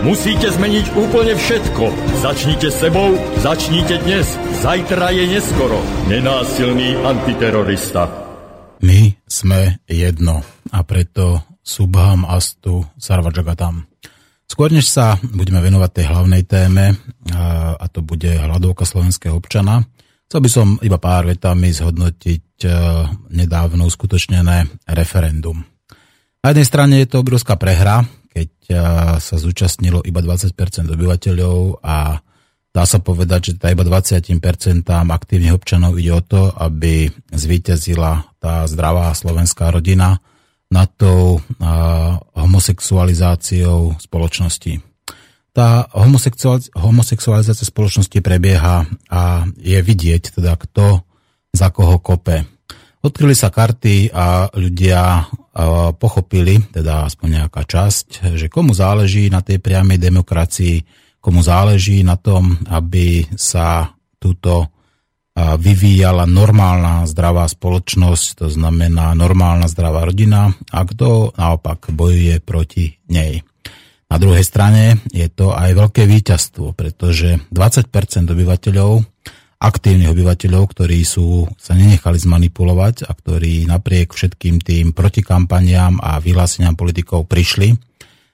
Musíte zmeniť úplne všetko. Začnite sebou, začnite dnes. Zajtra je neskoro. Nenásilný antiterorista. My sme jedno a preto Subham Astu Sarvajagatam. Skôr než sa budeme venovať tej hlavnej téme, a to bude hľadovka slovenského občana, chcel by som iba pár vetami zhodnotiť nedávno uskutočnené referendum. Na jednej strane je to obrovská prehra, keď sa zúčastnilo iba 20% obyvateľov a dá sa povedať, že tá iba 20% aktívnych občanov ide o to, aby zvíťazila tá zdravá slovenská rodina nad tou homosexualizáciou spoločnosti. Tá homosexualizácia spoločnosti prebieha a je vidieť teda, kto za koho kope. Odkryli sa karty a ľudia pochopili, teda aspoň nejaká časť, že komu záleží na tej priamej demokracii, komu záleží na tom, aby sa túto vyvíjala normálna zdravá spoločnosť, to znamená normálna zdravá rodina a kto naopak bojuje proti nej. Na druhej strane je to aj veľké víťazstvo, pretože 20% obyvateľov, aktívnych obyvateľov, ktorí sú, sa nenechali zmanipulovať a ktorí napriek všetkým tým protikampaniám a vyhláseniam politikov prišli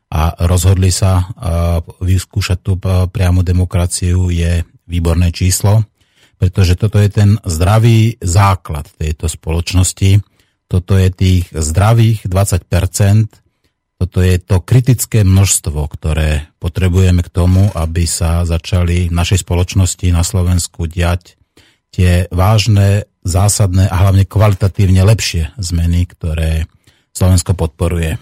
a rozhodli sa vyskúšať tú priamu demokraciu je výborné číslo, pretože toto je ten zdravý základ tejto spoločnosti. Toto je tých zdravých 20%, toto je to kritické množstvo, ktoré potrebujeme k tomu, aby sa začali v našej spoločnosti na Slovensku diať tie vážne, zásadné a hlavne kvalitatívne lepšie zmeny, ktoré Slovensko podporuje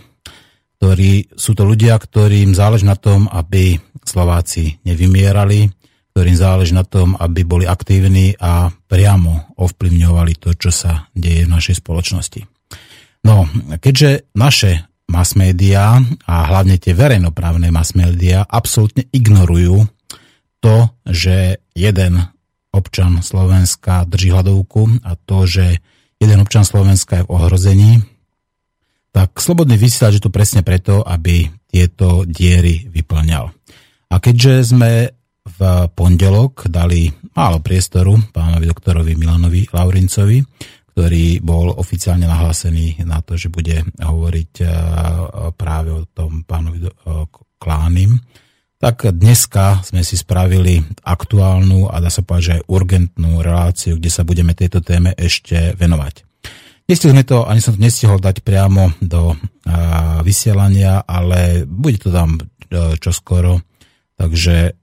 ktorí sú to ľudia, ktorým záleží na tom, aby Slováci nevymierali, ktorým záleží na tom, aby boli aktívni a priamo ovplyvňovali to, čo sa deje v našej spoločnosti. No, keďže naše mass media a hlavne tie verejnoprávne mass media absolútne ignorujú to, že jeden občan Slovenska drží hladovku a to, že jeden občan Slovenska je v ohrození, tak slobodný vysielač je tu presne preto, aby tieto diery vyplňal. A keďže sme v pondelok dali málo priestoru pánovi doktorovi Milanovi Laurincovi, ktorý bol oficiálne nahlásený na to, že bude hovoriť e, práve o tom pánovi e, Klánim, tak dneska sme si spravili aktuálnu a dá sa povedať, že aj urgentnú reláciu, kde sa budeme tejto téme ešte venovať. Nestihol sme to, ani som to nestihol dať priamo do a, vysielania, ale bude to tam čoskoro. Takže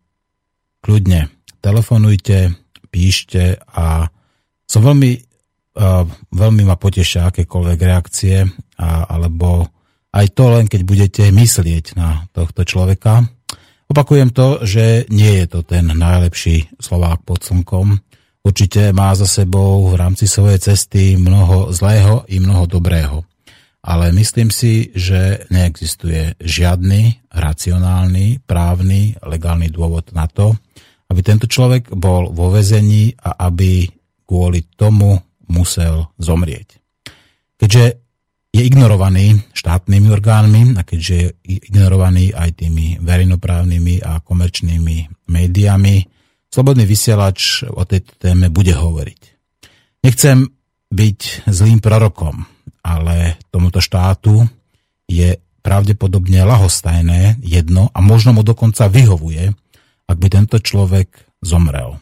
kľudne telefonujte, píšte a som veľmi, veľmi ma potešia akékoľvek reakcie, a, alebo aj to len keď budete myslieť na tohto človeka. Opakujem to, že nie je to ten najlepší Slovák pod slnkom, Určite má za sebou v rámci svojej cesty mnoho zlého i mnoho dobrého. Ale myslím si, že neexistuje žiadny racionálny, právny, legálny dôvod na to, aby tento človek bol vo vezení a aby kvôli tomu musel zomrieť. Keďže je ignorovaný štátnymi orgánmi a keďže je ignorovaný aj tými verejnoprávnymi a komerčnými médiami, Slobodný vysielač o tejto téme bude hovoriť. Nechcem byť zlým prorokom, ale tomuto štátu je pravdepodobne lahostajné jedno a možno mu dokonca vyhovuje, ak by tento človek zomrel.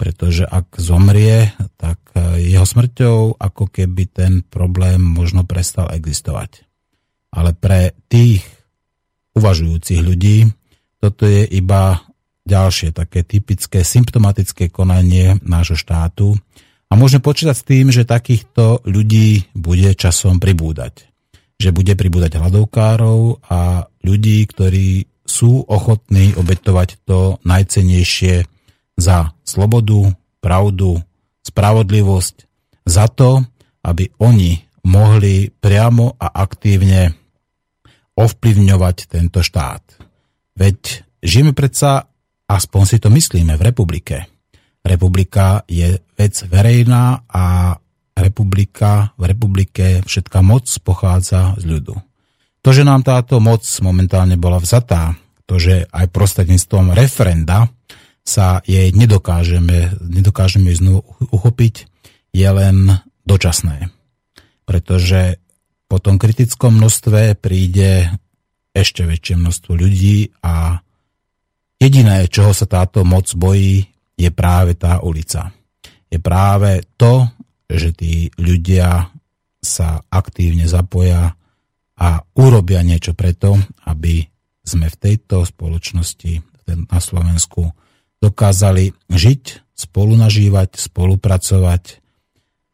Pretože ak zomrie, tak jeho smrťou ako keby ten problém možno prestal existovať. Ale pre tých uvažujúcich ľudí toto je iba ďalšie také typické symptomatické konanie nášho štátu a môžeme počítať s tým, že takýchto ľudí bude časom pribúdať. Že bude pribúdať hľadovkárov a ľudí, ktorí sú ochotní obetovať to najcenejšie za slobodu, pravdu, spravodlivosť za to, aby oni mohli priamo a aktívne ovplyvňovať tento štát. Veď žijeme predsa, aspoň si to myslíme, v republike. Republika je vec verejná a republika, v republike všetká moc pochádza z ľudu. To, že nám táto moc momentálne bola vzatá, to, že aj prostredníctvom referenda sa jej nedokážeme, nedokážeme znovu uchopiť, je len dočasné. Pretože po tom kritickom množstve príde ešte väčšie množstvo ľudí a jediné, čoho sa táto moc bojí, je práve tá ulica. Je práve to, že tí ľudia sa aktívne zapoja a urobia niečo preto, aby sme v tejto spoločnosti na Slovensku dokázali žiť, spolunažívať, spolupracovať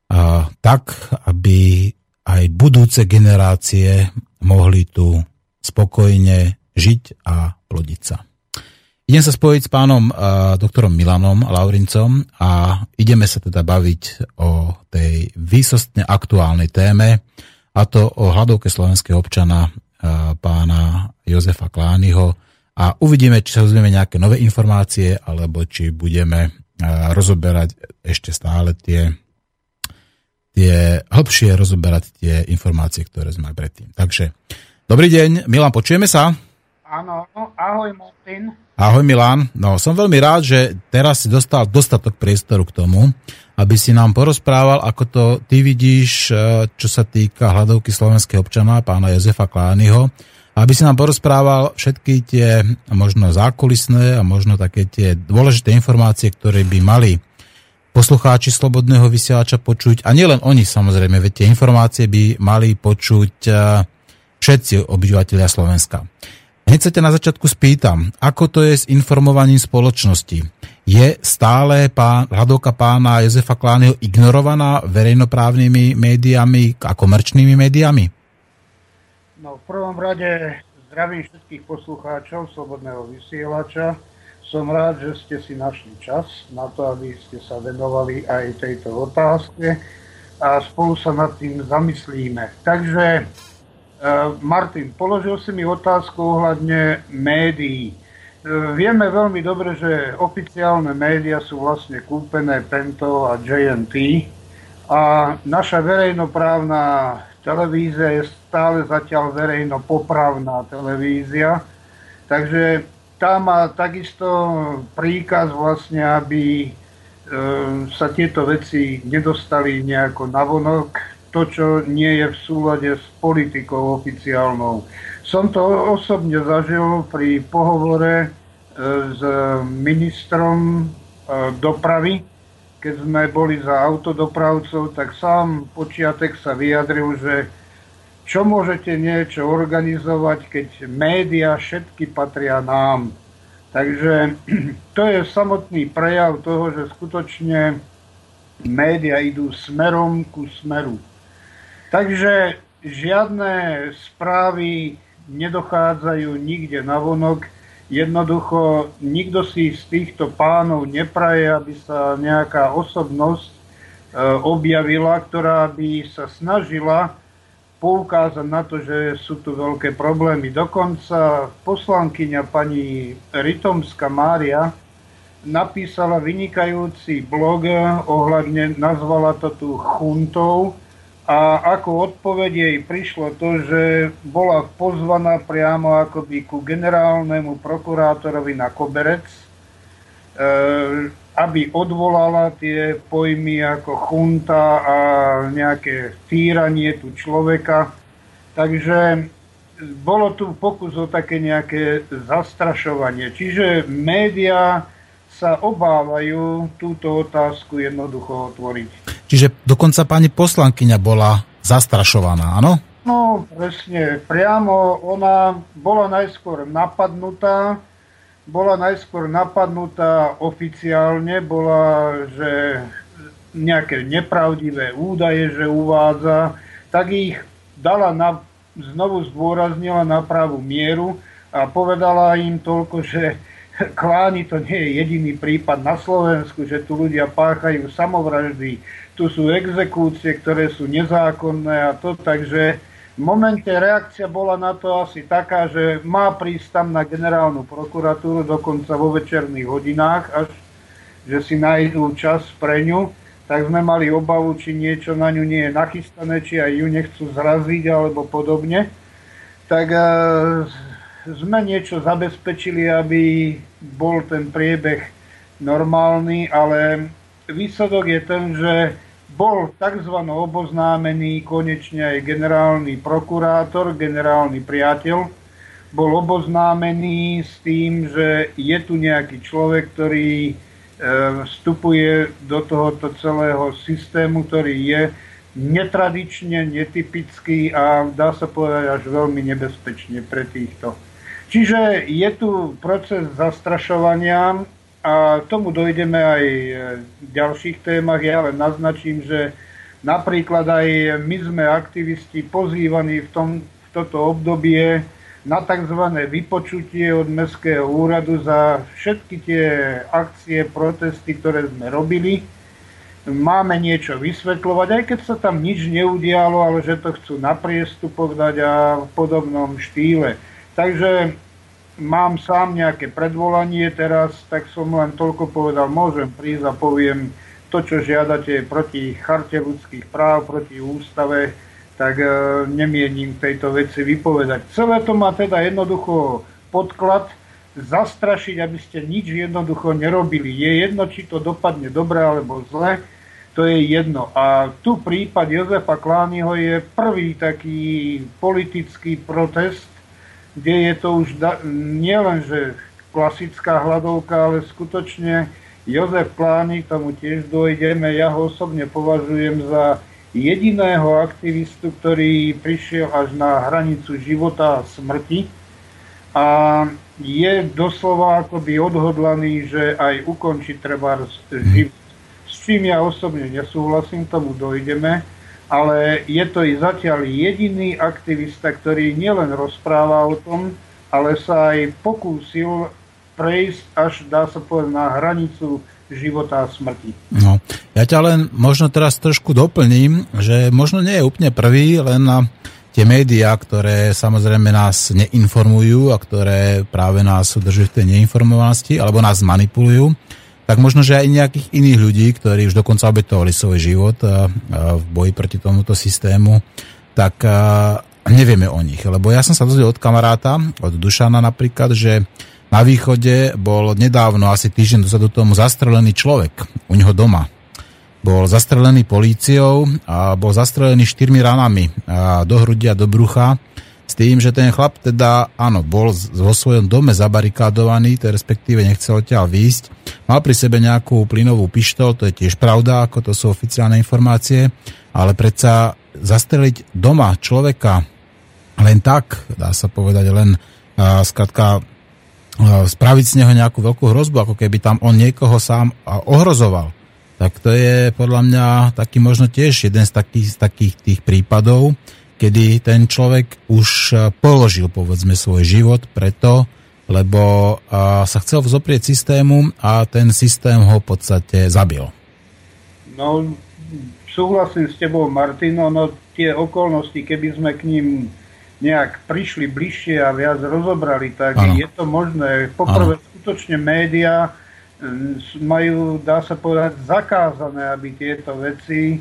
a tak, aby aj budúce generácie mohli tu spokojne žiť a plodiť sa. Idem sa spojiť s pánom uh, doktorom Milanom Laurincom a ideme sa teda baviť o tej výsostne aktuálnej téme, a to o hľadovke slovenského občana uh, pána Jozefa Klányho a uvidíme, či sa uzvieme nejaké nové informácie, alebo či budeme rozoberať ešte stále tie tie hlbšie rozoberať tie informácie, ktoré sme mali predtým. Takže, dobrý deň, Milan, počujeme sa? Áno, ahoj Martin. Ahoj Milan, no som veľmi rád, že teraz si dostal dostatok priestoru k tomu, aby si nám porozprával, ako to ty vidíš, e, čo sa týka hľadovky slovenského občana, pána Jozefa Klányho, aby si nám porozprával všetky tie možno zákulisné a možno také tie dôležité informácie, ktoré by mali poslucháči Slobodného vysielača počuť, a nielen oni samozrejme, veď tie informácie by mali počuť e, všetci obyvateľia Slovenska. Hneď sa ťa na začiatku spýtam, ako to je s informovaním spoločnosti? Je stále pán, hľadovka pána Jozefa Kláneho ignorovaná verejnoprávnymi médiami a komerčnými médiami? No v prvom rade zdravím všetkých poslucháčov Slobodného vysielača som rád, že ste si našli čas na to, aby ste sa venovali aj tejto otázke a spolu sa nad tým zamyslíme. Takže, eh, Martin, položil si mi otázku ohľadne médií. Eh, vieme veľmi dobre, že oficiálne médiá sú vlastne kúpené Pento a JNT a naša verejnoprávna televízia je stále zatiaľ verejnopopravná televízia. Takže tá má takisto príkaz vlastne, aby e, sa tieto veci nedostali nejako navonok, to, čo nie je v súlade s politikou oficiálnou. Som to osobne zažil pri pohovore e, s ministrom e, dopravy, keď sme boli za autodopravcov, tak sám počiatek sa vyjadril, že čo môžete niečo organizovať, keď médiá všetky patria nám. Takže to je samotný prejav toho, že skutočne médiá idú smerom ku smeru. Takže žiadne správy nedochádzajú nikde na vonok. Jednoducho nikto si z týchto pánov nepraje, aby sa nejaká osobnosť e, objavila, ktorá by sa snažila poukázať na to, že sú tu veľké problémy. Dokonca poslankyňa pani Ritomská Mária napísala vynikajúci blog ohľadne, nazvala to tu chuntou a ako odpoveď jej prišlo to, že bola pozvaná priamo akoby ku generálnemu prokurátorovi na koberec, e, aby odvolala tie pojmy ako chunta a nejaké týranie tu človeka. Takže bolo tu pokus o také nejaké zastrašovanie. Čiže médiá sa obávajú túto otázku jednoducho otvoriť. Čiže dokonca pani poslankyňa bola zastrašovaná, áno? No, presne. Priamo ona bola najskôr napadnutá, bola najskôr napadnutá oficiálne, bola, že nejaké nepravdivé údaje, že uvádza, tak ich dala na, znovu zdôraznila na pravú mieru a povedala im toľko, že Kláni to nie je jediný prípad na Slovensku, že tu ľudia páchajú samovraždy, tu sú exekúcie, ktoré sú nezákonné a to, takže v momente reakcia bola na to asi taká, že má prísť tam na generálnu prokuratúru, dokonca vo večerných hodinách, až že si nájdú čas pre ňu, tak sme mali obavu, či niečo na ňu nie je nachystané, či aj ju nechcú zraziť alebo podobne. Tak e, sme niečo zabezpečili, aby bol ten priebeh normálny, ale výsledok je ten, že bol tzv. oboznámený konečne aj generálny prokurátor, generálny priateľ, bol oboznámený s tým, že je tu nejaký človek, ktorý e, vstupuje do tohoto celého systému, ktorý je netradične, netypický a dá sa povedať až veľmi nebezpečne pre týchto Čiže je tu proces zastrašovania a tomu dojdeme aj v ďalších témach. Ja len naznačím, že napríklad aj my sme aktivisti pozývaní v, tom, v toto obdobie na tzv. vypočutie od Mestského úradu za všetky tie akcie, protesty, ktoré sme robili. Máme niečo vysvetľovať, aj keď sa tam nič neudialo, ale že to chcú na priestupoch dať a v podobnom štýle. Takže mám sám nejaké predvolanie teraz, tak som len toľko povedal, môžem prísť a poviem to, čo žiadate proti charte ľudských práv, proti ústave, tak e, nemienim tejto veci vypovedať. Celé to má teda jednoducho podklad, zastrašiť, aby ste nič jednoducho nerobili. Je jedno, či to dopadne dobre alebo zle, to je jedno. A tu prípad Jozefa Klányho je prvý taký politický protest, kde je to už da- nielen, klasická hľadovka, ale skutočne Jozef Klány, tomu tiež dojdeme, ja ho osobne považujem za jediného aktivistu, ktorý prišiel až na hranicu života a smrti. A je doslova akoby odhodlaný, že aj ukončiť treba život. S čím ja osobne nesúhlasím, tomu dojdeme ale je to i zatiaľ jediný aktivista, ktorý nielen rozpráva o tom, ale sa aj pokúsil prejsť až, dá sa povedať, na hranicu života a smrti. No, ja ťa len možno teraz trošku doplním, že možno nie je úplne prvý, len na tie médiá, ktoré samozrejme nás neinformujú a ktoré práve nás udržujú v tej neinformovanosti alebo nás manipulujú tak možno, že aj nejakých iných ľudí, ktorí už dokonca obetovali svoj život v boji proti tomuto systému, tak nevieme o nich. Lebo ja som sa dozvedel od kamaráta, od Dušana napríklad, že na východe bol nedávno, asi týždeň dozadu tomu, zastrelený človek u neho doma. Bol zastrelený políciou a bol zastrelený štyrmi ranami do hrudia, do brucha s tým, že ten chlap teda, áno, bol vo svojom dome zabarikádovaný, to respektíve nechcel odtiaľ výjsť, mal pri sebe nejakú plynovú pištol, to je tiež pravda, ako to sú oficiálne informácie, ale predsa zastreliť doma človeka len tak, dá sa povedať, len uh, skratka spraviť z neho nejakú veľkú hrozbu, ako keby tam on niekoho sám ohrozoval, tak to je podľa mňa taký možno tiež jeden z takých, z takých tých prípadov, kedy ten človek už e, položil povedzme svoj život preto, lebo e, sa chcel vzoprieť systému a ten systém ho v podstate zabil. No, súhlasím s tebou, Martino, no tie okolnosti, keby sme k ním nejak prišli bližšie a viac rozobrali, tak ano. je to možné. Poprvé, ano. skutočne médiá majú, dá sa povedať, zakázané, aby tieto veci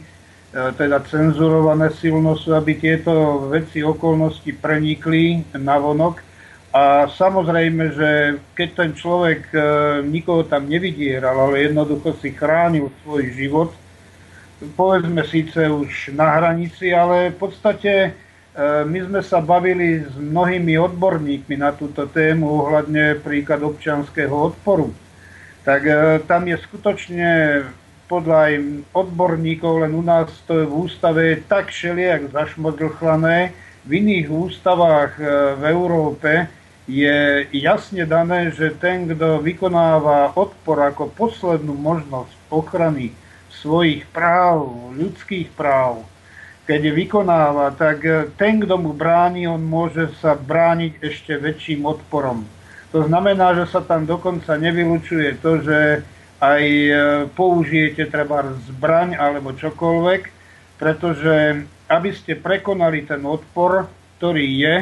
teda cenzurované silno sú, aby tieto veci, okolnosti prenikli na vonok. A samozrejme, že keď ten človek e, nikoho tam nevydieral, ale jednoducho si chránil svoj život, povedzme síce už na hranici, ale v podstate e, my sme sa bavili s mnohými odborníkmi na túto tému ohľadne príklad občianského odporu. Tak tam je skutočne podľa aj odborníkov, len u nás to je v ústave tak šeliak zašmodlchlané. V iných ústavách e, v Európe je jasne dané, že ten, kto vykonáva odpor ako poslednú možnosť ochrany svojich práv, ľudských práv, keď je vykonáva, tak e, ten, kto mu bráni, on môže sa brániť ešte väčším odporom. To znamená, že sa tam dokonca nevylučuje to, že aj e, použijete treba zbraň alebo čokoľvek, pretože aby ste prekonali ten odpor, ktorý je,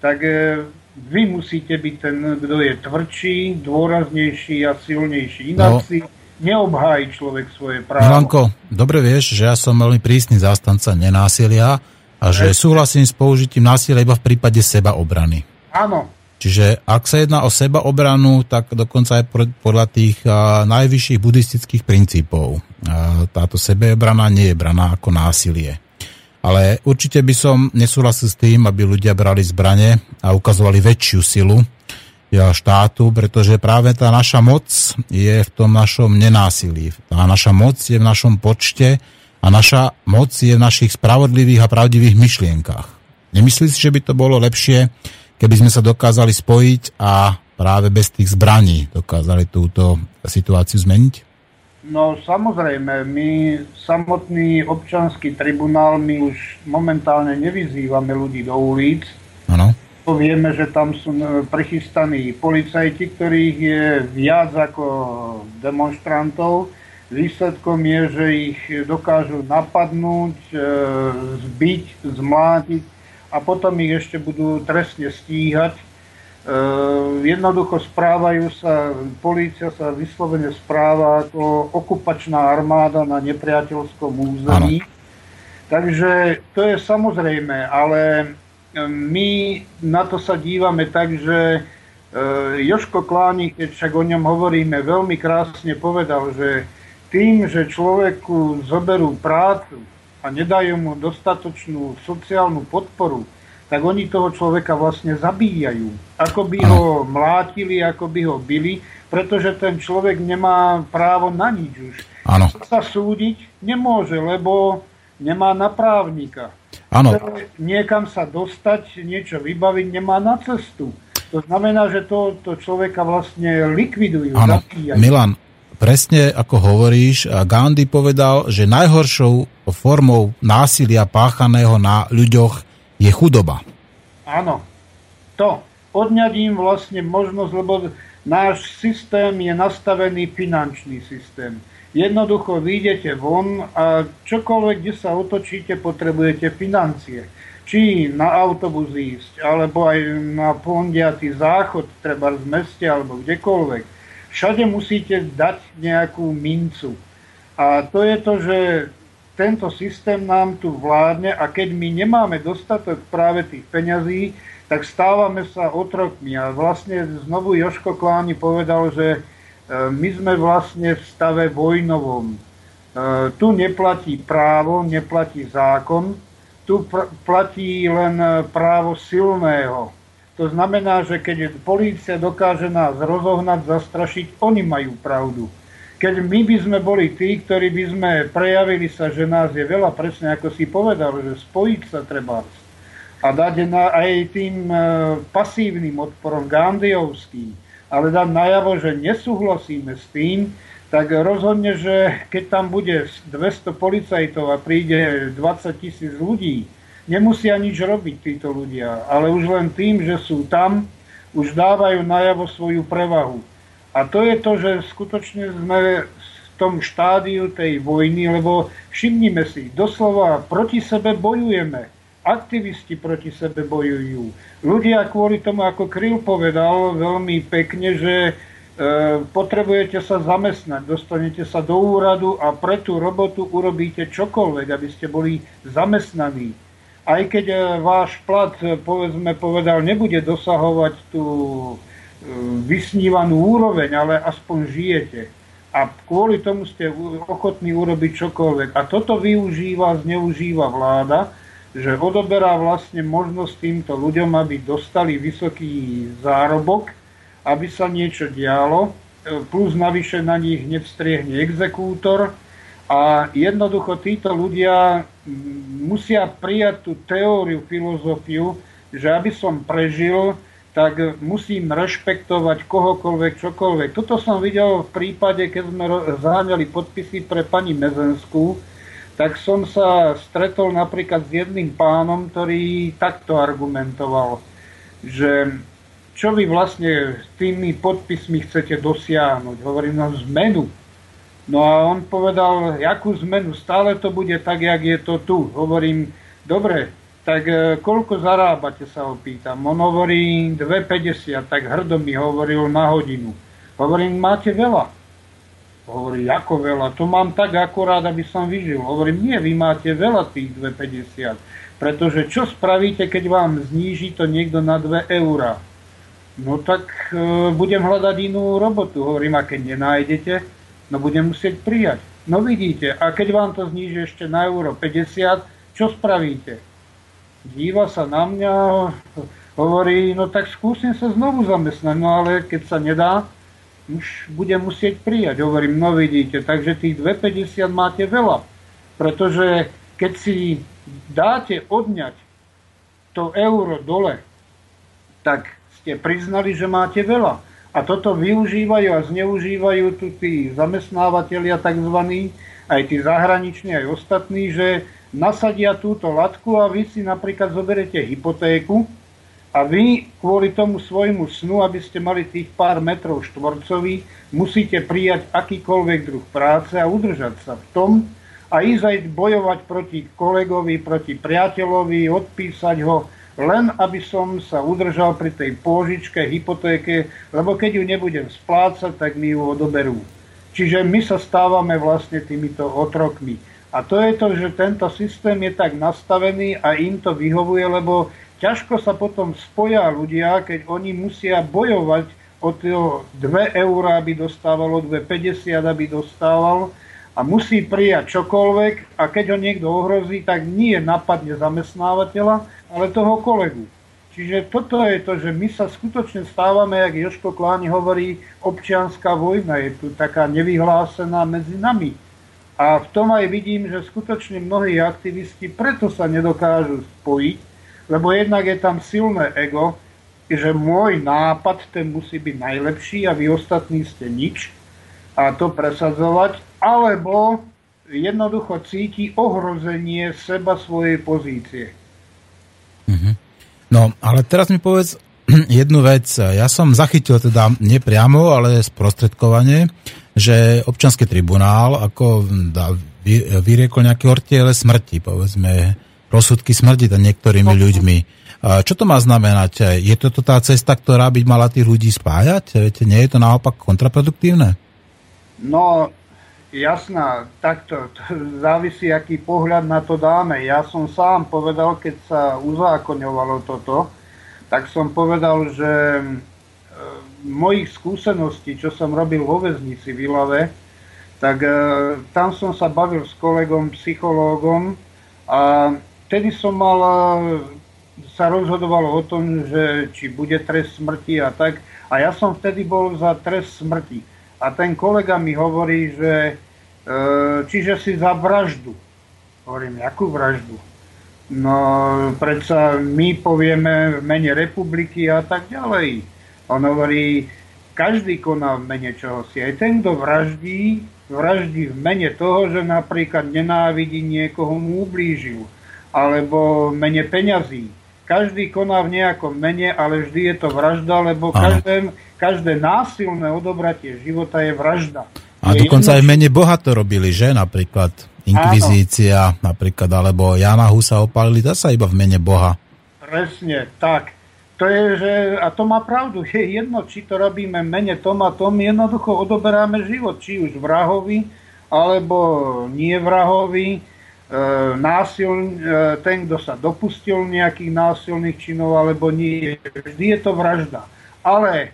tak e, vy musíte byť ten, kto je tvrdší, dôraznejší a silnejší. Inak no. si neobhájí človek svoje právo. Milanko, dobre vieš, že ja som veľmi prísny zástanca nenásilia a že súhlasím s použitím násilia iba v prípade seba obrany. Áno, Čiže ak sa jedná o seba obranu, tak dokonca aj podľa tých najvyšších buddhistických princípov. Táto sebeobrana nie je braná ako násilie. Ale určite by som nesúhlasil s tým, aby ľudia brali zbrane a ukazovali väčšiu silu štátu, pretože práve tá naša moc je v tom našom nenásilí. Tá naša moc je v našom počte a naša moc je v našich spravodlivých a pravdivých myšlienkach. Nemyslíš že by to bolo lepšie, keby sme sa dokázali spojiť a práve bez tých zbraní dokázali túto situáciu zmeniť? No samozrejme, my samotný občanský tribunál, my už momentálne nevyzývame ľudí do ulic. Ano. Vieme, že tam sú prichystaní policajti, ktorých je viac ako demonstrantov. Výsledkom je, že ich dokážu napadnúť, e, zbiť, zmlátiť a potom ich ešte budú trestne stíhať. E, jednoducho správajú sa, polícia sa vyslovene správa ako okupačná armáda na nepriateľskom území. Ano. Takže to je samozrejme, ale e, my na to sa dívame tak, že e, Joško Klánik, keď však o ňom hovoríme, veľmi krásne povedal, že tým, že človeku zoberú prácu, a nedajú mu dostatočnú sociálnu podporu, tak oni toho človeka vlastne zabíjajú. Ako by ho mlátili, ako by ho byli, pretože ten človek nemá právo na nič už. Ano. Sa súdiť nemôže, lebo nemá na právnika. Ano. Niekam sa dostať, niečo vybaviť, nemá na cestu. To znamená, že to, to človeka vlastne likvidujú. Áno. Milan, presne ako hovoríš, Gandhi povedal, že najhoršou formou násilia páchaného na ľuďoch je chudoba. Áno. To. Odňať im vlastne možnosť, lebo náš systém je nastavený finančný systém. Jednoducho vyjdete von a čokoľvek, kde sa otočíte, potrebujete financie. Či na autobus ísť, alebo aj na pondiatý záchod, treba z meste, alebo kdekoľvek všade musíte dať nejakú mincu. A to je to, že tento systém nám tu vládne a keď my nemáme dostatok práve tých peňazí, tak stávame sa otrokmi. A vlastne znovu Joško Kláni povedal, že e, my sme vlastne v stave vojnovom. E, tu neplatí právo, neplatí zákon, tu pr- platí len právo silného. To znamená, že keď polícia dokáže nás rozohnať, zastrašiť, oni majú pravdu. Keď my by sme boli tí, ktorí by sme prejavili sa, že nás je veľa, presne ako si povedal, že spojiť sa treba a dať na, aj tým e, pasívnym odporom Gandhiovským, ale dať najavo, že nesúhlasíme s tým, tak rozhodne, že keď tam bude 200 policajtov a príde 20 tisíc ľudí, nemusia nič robiť títo ľudia, ale už len tým, že sú tam, už dávajú najavo svoju prevahu. A to je to, že skutočne sme v tom štádiu tej vojny, lebo všimnime si, doslova proti sebe bojujeme. Aktivisti proti sebe bojujú. Ľudia kvôli tomu, ako Kryl povedal veľmi pekne, že e, potrebujete sa zamestnať, dostanete sa do úradu a pre tú robotu urobíte čokoľvek, aby ste boli zamestnaní aj keď e, váš plat, e, povedzme, povedal, nebude dosahovať tú e, vysnívanú úroveň, ale aspoň žijete. A kvôli tomu ste ochotní urobiť čokoľvek. A toto využíva, zneužíva vláda, že odoberá vlastne možnosť týmto ľuďom, aby dostali vysoký zárobok, aby sa niečo dialo, plus navyše na nich hneď striehne exekútor, a jednoducho títo ľudia musia prijať tú teóriu, filozofiu, že aby som prežil, tak musím rešpektovať kohokoľvek, čokoľvek. Toto som videl v prípade, keď sme zaháňali podpisy pre pani Mezenskú, tak som sa stretol napríklad s jedným pánom, ktorý takto argumentoval, že čo vy vlastne tými podpismi chcete dosiahnuť. Hovorím, no zmenu. No a on povedal, jakú zmenu, stále to bude tak, jak je to tu. Hovorím, dobre, tak e, koľko zarábate, sa ho pýtam. On hovorí 2,50, tak hrdo mi hovoril na hodinu. Hovorím, máte veľa. Hovorí, ako veľa? To mám tak akorát, aby som vyžil. Hovorím, nie, vy máte veľa tých 2,50. Pretože čo spravíte, keď vám zníži to niekto na 2 eurá? No tak e, budem hľadať inú robotu. Hovorím, a keď nenájdete, no budem musieť prijať. No vidíte, a keď vám to zníži ešte na euro 50, čo spravíte? Díva sa na mňa, hovorí, no tak skúsim sa znovu zamestnať, no ale keď sa nedá, už budem musieť prijať. Hovorím, no vidíte, takže tých 2,50 máte veľa. Pretože keď si dáte odňať to euro dole, tak ste priznali, že máte veľa. A toto využívajú a zneužívajú tu tí zamestnávateľia tzv. aj tí zahraniční, aj ostatní, že nasadia túto latku a vy si napríklad zoberete hypotéku, a vy kvôli tomu svojmu snu, aby ste mali tých pár metrov štvorcových, musíte prijať akýkoľvek druh práce a udržať sa v tom a ísť aj bojovať proti kolegovi, proti priateľovi, odpísať ho, len aby som sa udržal pri tej pôžičke, hypotéke, lebo keď ju nebudem splácať, tak mi ju odoberú. Čiže my sa stávame vlastne týmito otrokmi. A to je to, že tento systém je tak nastavený a im to vyhovuje, lebo ťažko sa potom spoja ľudia, keď oni musia bojovať o tie 2 eurá, aby dostával, o 2,50 aby dostával a musí prijať čokoľvek a keď ho niekto ohrozí, tak nie napadne zamestnávateľa, ale toho kolegu. Čiže toto je to, že my sa skutočne stávame, jak Joško Kláni hovorí, občianská vojna je tu taká nevyhlásená medzi nami. A v tom aj vidím, že skutočne mnohí aktivisti preto sa nedokážu spojiť, lebo jednak je tam silné ego, že môj nápad ten musí byť najlepší a vy ostatní ste nič a to presadzovať, alebo jednoducho cíti ohrozenie seba svojej pozície. Mm-hmm. No, ale teraz mi povedz jednu vec. Ja som zachytil teda nepriamo, ale sprostredkovanie, že občanský tribunál ako dá, vyriekol nejaké ortiele smrti, povedzme, rozsudky smrti niektorými no. ľuďmi. Čo to má znamenať? Je toto tá cesta, ktorá by mala tých ľudí spájať? Viete, nie je to naopak kontraproduktívne? No, jasná, takto to závisí, aký pohľad na to dáme. Ja som sám povedal, keď sa uzákoňovalo toto, tak som povedal, že e, mojich skúseností, čo som robil vo väznici v Ilave, tak e, tam som sa bavil s kolegom, psychológom a vtedy som mal, sa rozhodovalo o tom, že či bude trest smrti a tak. A ja som vtedy bol za trest smrti. A ten kolega mi hovorí, že e, čiže si za vraždu. Hovorím, jakú vraždu? No, predsa my povieme v mene republiky a tak ďalej. On hovorí, každý koná v mene čohosi. Aj ten, kto vraždí, vraždí v mene toho, že napríklad nenávidí niekoho mu ublížil alebo mene peňazí. Každý koná v nejakom mene, ale vždy je to vražda, lebo každé, každé násilné odobratie života je vražda. A dokonca aj v mene Boha to robili, že? Napríklad inkvizícia, Áno. napríklad, alebo Jana Husa opálili, sa iba v mene Boha. Presne, tak. To je, že, a to má pravdu, je jedno, či to robíme mene tom a tom, jednoducho odoberáme život, či už vrahovi, alebo nie vrahovi, E, násil, e, ten, kto sa dopustil nejakých násilných činov alebo nie. Vždy je to vražda. Ale e,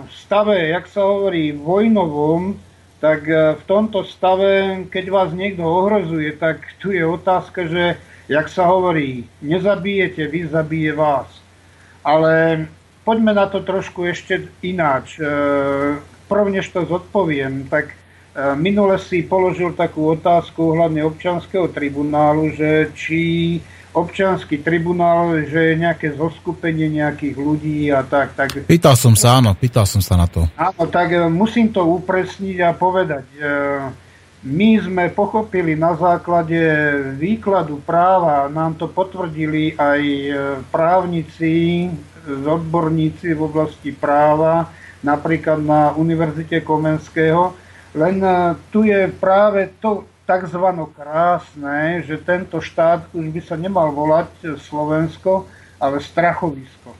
v stave, jak sa hovorí, vojnovom, tak v tomto stave, keď vás niekto ohrozuje, tak tu je otázka, že, jak sa hovorí, nezabijete, vy zabije vás. Ale poďme na to trošku ešte ináč. Prvnež to zodpoviem, tak E, minule si položil takú otázku hlavne občanského tribunálu, že či občanský tribunál, že je nejaké zoskupenie nejakých ľudí a tak. tak... Pýtal som sa, áno, pýtal som sa na to. Áno, tak e, musím to upresniť a povedať. E, my sme pochopili na základe výkladu práva, nám to potvrdili aj právnici odborníci v oblasti práva, napríklad na Univerzite Komenského, len e, tu je práve to tzv. krásne, že tento štát už by sa nemal volať Slovensko, ale Strachovisko.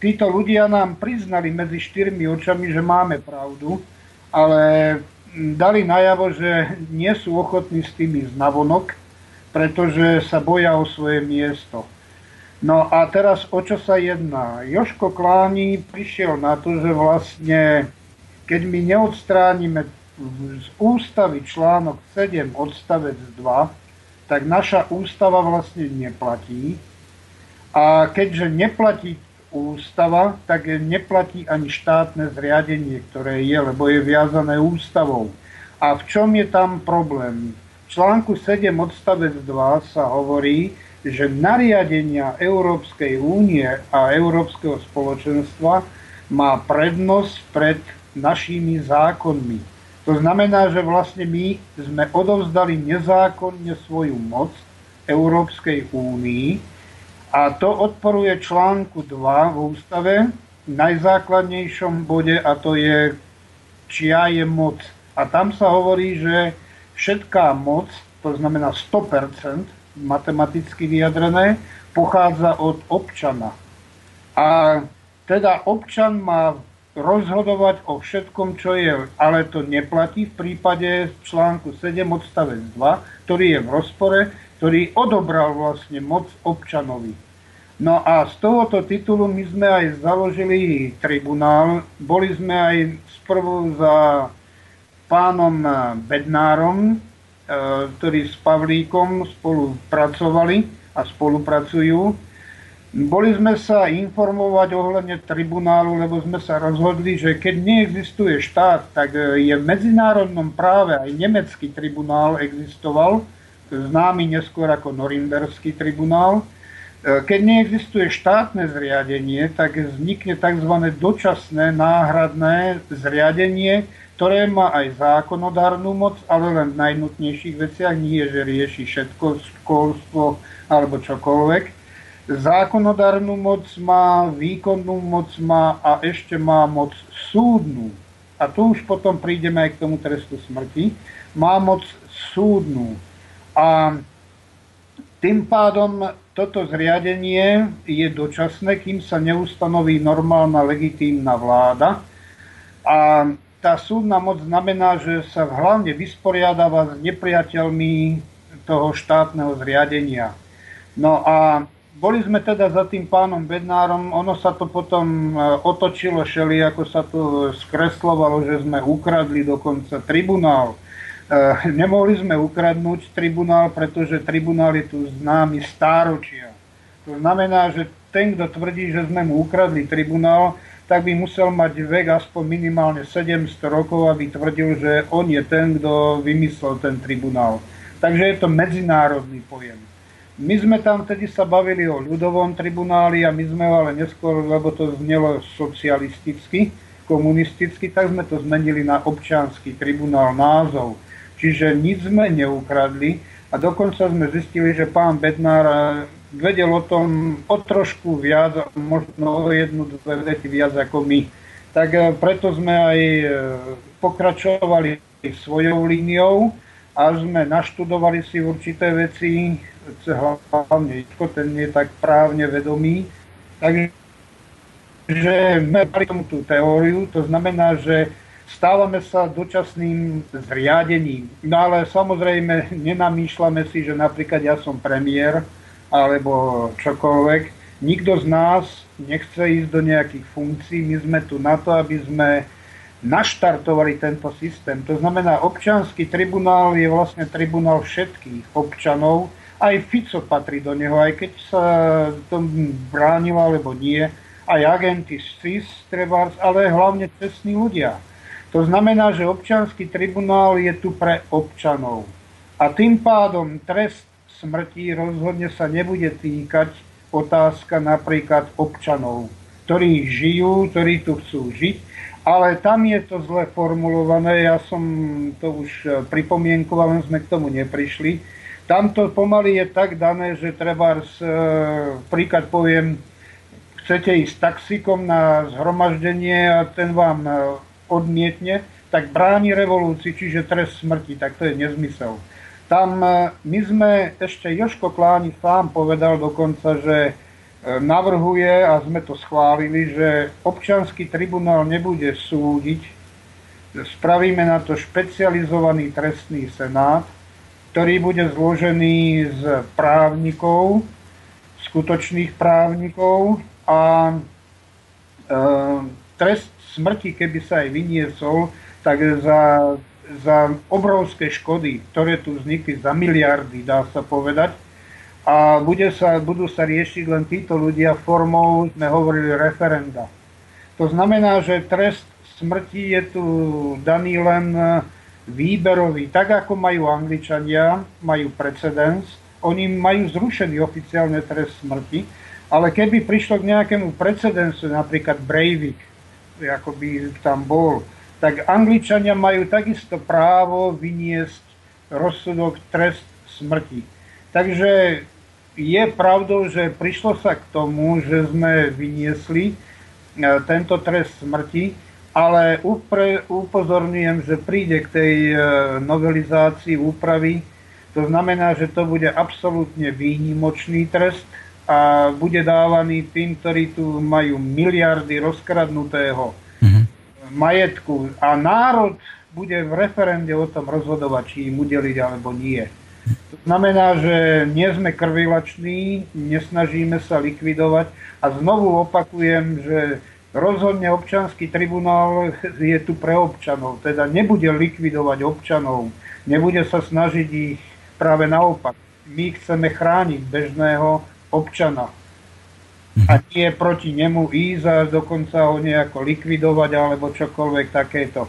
Títo ľudia nám priznali medzi štyrmi očami, že máme pravdu, ale dali najavo, že nie sú ochotní s tým ísť navonok, pretože sa boja o svoje miesto. No a teraz o čo sa jedná? Joško Kláni prišiel na to, že vlastne keď my neodstránime z ústavy článok 7 odstavec 2, tak naša ústava vlastne neplatí. A keďže neplatí ústava, tak neplatí ani štátne zriadenie, ktoré je, lebo je viazané ústavou. A v čom je tam problém? V článku 7 odstavec 2 sa hovorí, že nariadenia Európskej únie a Európskeho spoločenstva má prednosť pred našimi zákonmi. To znamená, že vlastne my sme odovzdali nezákonne svoju moc Európskej únii a to odporuje článku 2 v ústave v najzákladnejšom bode a to je čia je moc. A tam sa hovorí, že všetká moc, to znamená 100%, matematicky vyjadrené, pochádza od občana. A teda občan má rozhodovať o všetkom, čo je, ale to neplatí v prípade článku 7 odstavec 2, ktorý je v rozpore, ktorý odobral vlastne moc občanovi. No a z tohoto titulu my sme aj založili tribunál. Boli sme aj sprvu za pánom Bednárom, E, ktorí s Pavlíkom spolupracovali a spolupracujú. Boli sme sa informovať ohľadne tribunálu, lebo sme sa rozhodli, že keď neexistuje štát, tak je v medzinárodnom práve aj nemecký tribunál existoval, známy neskôr ako Norimberský tribunál. E, keď neexistuje štátne zriadenie, tak vznikne tzv. dočasné náhradné zriadenie, ktoré má aj zákonodárnu moc, ale len v najnutnejších veciach, nie že rieši všetko, školstvo alebo čokoľvek. Zákonodárnu moc má, výkonnú moc má a ešte má moc súdnu. A tu už potom prídeme aj k tomu trestu smrti. Má moc súdnu. A tým pádom toto zriadenie je dočasné, kým sa neustanoví normálna legitímna vláda. A tá súdna moc znamená, že sa hlavne vysporiadáva s nepriateľmi toho štátneho zriadenia. No a boli sme teda za tým pánom Bednárom, ono sa to potom e, otočilo šeli, ako sa to skreslovalo, že sme ukradli dokonca tribunál. E, nemohli sme ukradnúť tribunál, pretože tribunál je tu známy stáročia. To znamená, že ten, kto tvrdí, že sme mu ukradli tribunál, tak by musel mať vek aspoň minimálne 700 rokov, aby tvrdil, že on je ten, kto vymyslel ten tribunál. Takže je to medzinárodný pojem. My sme tam vtedy sa bavili o ľudovom tribunáli a my sme ale neskôr, lebo to znelo socialisticky, komunisticky, tak sme to zmenili na občianský tribunál názov. Čiže nič sme neukradli a dokonca sme zistili, že pán Bednár vedel o tom o trošku viac, možno o jednu, dve vety viac ako my. Tak e, preto sme aj e, pokračovali svojou líniou a sme naštudovali si určité veci, hlavne ten je tak právne vedomý. Takže sme mali tomu tú teóriu, to znamená, že stávame sa dočasným zriadením. No ale samozrejme nenamýšľame si, že napríklad ja som premiér, alebo čokoľvek. Nikto z nás nechce ísť do nejakých funkcií, my sme tu na to, aby sme naštartovali tento systém. To znamená, občanský tribunál je vlastne tribunál všetkých občanov, aj Fico patrí do neho, aj keď sa tom bránil alebo nie, aj agenty SIS, trebárs, ale hlavne cestní ľudia. To znamená, že občanský tribunál je tu pre občanov. A tým pádom trest smrti rozhodne sa nebude týkať otázka napríklad občanov, ktorí žijú, ktorí tu chcú žiť, ale tam je to zle formulované, ja som to už e, pripomienkoval, len sme k tomu neprišli. Tam to pomaly je tak dané, že treba, e, príklad poviem, chcete ísť taxikom na zhromaždenie a ten vám e, odmietne, tak bráni revolúcii, čiže trest smrti, tak to je nezmysel. Tam my sme, ešte Joško Kláni sám povedal dokonca, že navrhuje, a sme to schválili, že občanský tribunál nebude súdiť, spravíme na to špecializovaný trestný senát, ktorý bude zložený z právnikov, skutočných právnikov a e, trest smrti, keby sa aj vyniesol, tak za, za obrovské škody, ktoré tu vznikli za miliardy, dá sa povedať, a bude sa, budú sa riešiť len títo ľudia formou, sme hovorili, referenda. To znamená, že trest smrti je tu daný len výberový, tak ako majú Angličania, majú precedens, oni majú zrušený oficiálne trest smrti, ale keby prišlo k nejakému precedensu, napríklad Breivik, ako by tam bol, tak Angličania majú takisto právo vyniesť rozsudok trest smrti. Takže je pravdou, že prišlo sa k tomu, že sme vyniesli e, tento trest smrti, ale upre, upozorňujem, že príde k tej e, novelizácii úpravy. To znamená, že to bude absolútne výnimočný trest, a bude dávaný tým, ktorí tu majú miliardy rozkradnutého mm-hmm. majetku a národ bude v referende o tom rozhodovať, či im udeliť alebo nie. To znamená, že nie sme krvilační, nesnažíme sa likvidovať a znovu opakujem, že rozhodne občanský tribunál je tu pre občanov, teda nebude likvidovať občanov, nebude sa snažiť ich práve naopak. My chceme chrániť bežného občana. A nie proti nemu ísť a dokonca ho nejako likvidovať alebo čokoľvek takéto.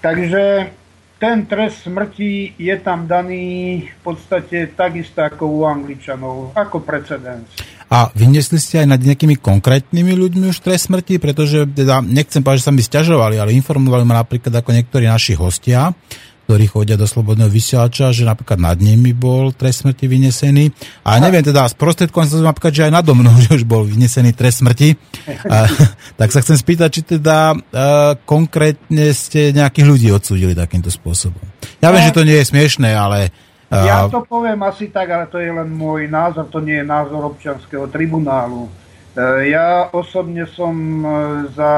Takže ten trest smrti je tam daný v podstate takisto ako u Angličanov, ako precedens. A vyniesli ste aj nad nejakými konkrétnymi ľuďmi už trest smrti, pretože teda, nechcem povedať, že sa mi stiažovali, ale informovali ma napríklad ako niektorí naši hostia, ktorí chodia do slobodného vysielača, že napríklad nad nimi bol trest smrti vynesený. A neviem teda, sprostredkom sa napríklad, že aj nado mnou, že už bol vynesený trest smrti. A, tak sa chcem spýtať, či teda a, konkrétne ste nejakých ľudí odsúdili takýmto spôsobom. Ja viem, že to nie je smiešné, ale... A... Ja to poviem asi tak, ale to je len môj názor, to nie je názor občianského tribunálu. E, ja osobne som e, za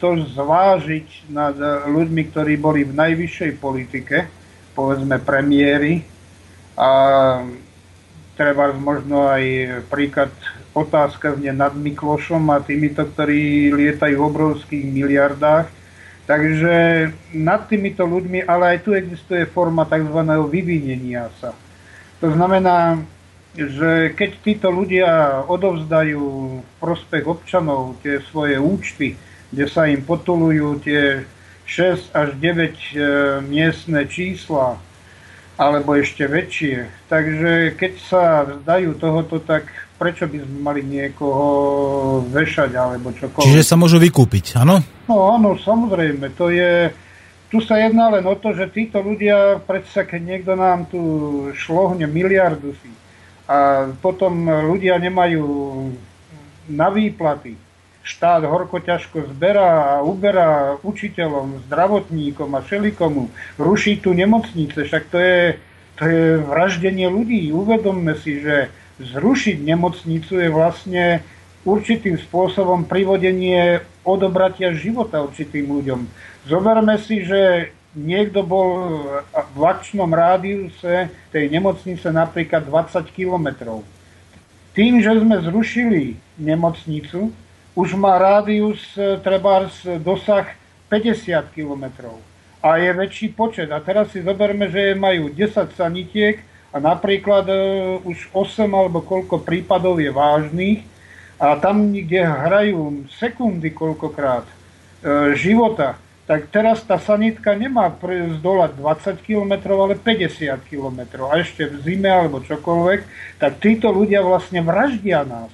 to zvážiť nad ľuďmi, ktorí boli v najvyššej politike, povedzme premiéry a treba možno aj príklad otázka nad Miklošom a týmito, ktorí lietajú v obrovských miliardách. Takže nad týmito ľuďmi, ale aj tu existuje forma tzv. vyvinenia sa. To znamená, že keď títo ľudia odovzdajú v prospech občanov tie svoje účty, kde sa im potulujú tie 6 až 9 e, miestne čísla, alebo ešte väčšie. Takže keď sa vzdajú tohoto, tak prečo by sme mali niekoho vešať alebo čokoľvek. Čiže sa môžu vykúpiť, áno? No áno, samozrejme. To je, tu sa jedná len o to, že títo ľudia, predsa keď niekto nám tu šlohne miliardu si, a potom ľudia nemajú na výplaty. Štát horko ťažko zberá a uberá učiteľom, zdravotníkom a všelikomu. Ruší tu nemocnice, však to je, to je vraždenie ľudí. Uvedomme si, že zrušiť nemocnicu je vlastne určitým spôsobom privodenie odobratia života určitým ľuďom. Zoberme si, že niekto bol v akčnom rádiuse tej nemocnice napríklad 20 kilometrov. Tým, že sme zrušili nemocnicu, už má rádius treba dosah 50 kilometrov a je väčší počet. A teraz si zoberme, že majú 10 sanitiek a napríklad e, už 8 alebo koľko prípadov je vážnych a tam, kde hrajú sekundy koľkokrát e, života, tak teraz tá sanitka nemá zdolať 20 km, ale 50 km. A ešte v zime alebo čokoľvek, tak títo ľudia vlastne vraždia nás.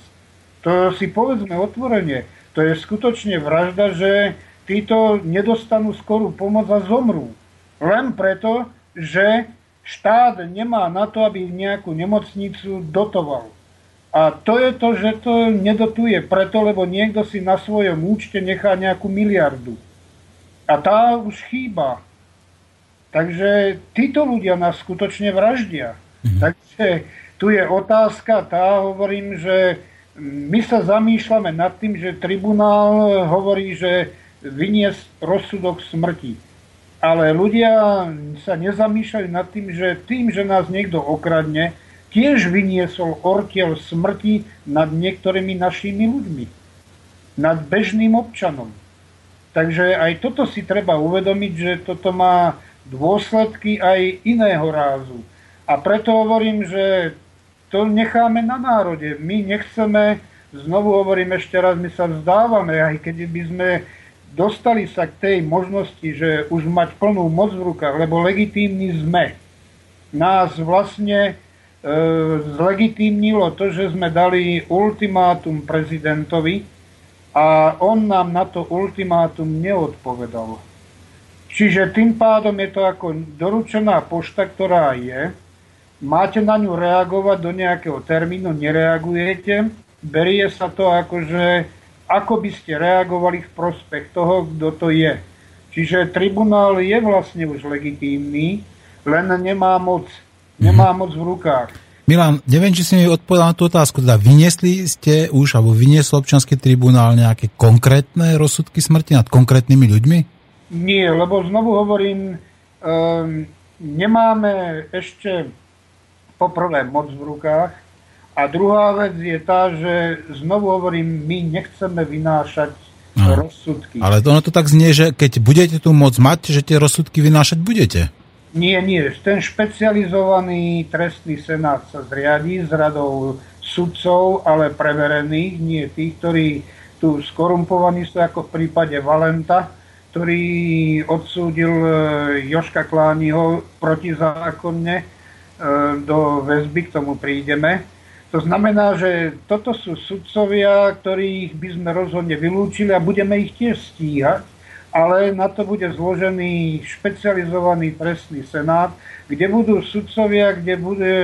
To si povedzme otvorene. To je skutočne vražda, že títo nedostanú skorú pomoc a zomrú. Len preto, že štát nemá na to, aby nejakú nemocnicu dotoval. A to je to, že to nedotuje preto, lebo niekto si na svojom účte nechá nejakú miliardu. A tá už chýba. Takže títo ľudia nás skutočne vraždia. Mhm. Takže tu je otázka tá, hovorím, že my sa zamýšľame nad tým, že tribunál hovorí, že vyniesť rozsudok smrti. Ale ľudia sa nezamýšľajú nad tým, že tým, že nás niekto okradne, tiež vyniesol ortiel smrti nad niektorými našimi ľuďmi. Nad bežným občanom. Takže aj toto si treba uvedomiť, že toto má dôsledky aj iného rázu. A preto hovorím, že to necháme na národe. My nechceme, znovu hovorím ešte raz, my sa vzdávame, aj keď by sme dostali sa k tej možnosti, že už mať plnú moc v rukách, lebo legitímni sme. Nás vlastne e, zlegitímnilo to, že sme dali ultimátum prezidentovi a on nám na to ultimátum neodpovedal. Čiže tým pádom je to ako doručená pošta, ktorá je, máte na ňu reagovať do nejakého termínu, nereagujete, berie sa to ako, že ako by ste reagovali v prospech toho, kto to je. Čiže tribunál je vlastne už legitímny, len nemá moc, nemá mhm. moc v rukách. Milan, neviem, či si mi odpovedal na tú otázku. Teda vyniesli ste už, alebo vyniesol občanský tribunál nejaké konkrétne rozsudky smrti nad konkrétnymi ľuďmi? Nie, lebo znovu hovorím, um, nemáme ešte poprvé moc v rukách a druhá vec je tá, že znovu hovorím, my nechceme vynášať no. rozsudky. Ale to, ono to tak znie, že keď budete tu moc mať, že tie rozsudky vynášať budete. Nie, nie. Ten špecializovaný trestný senát sa zriadí s radou sudcov, ale preverených, nie tých, ktorí tu skorumpovaní sú ako v prípade Valenta, ktorý odsúdil e, Joška Klániho protizákonne E, do väzby, k tomu prídeme. To znamená, že toto sú sudcovia, ktorých by sme rozhodne vylúčili a budeme ich tiež stíhať, ale na to bude zložený špecializovaný trestný senát, kde budú sudcovia, kde bude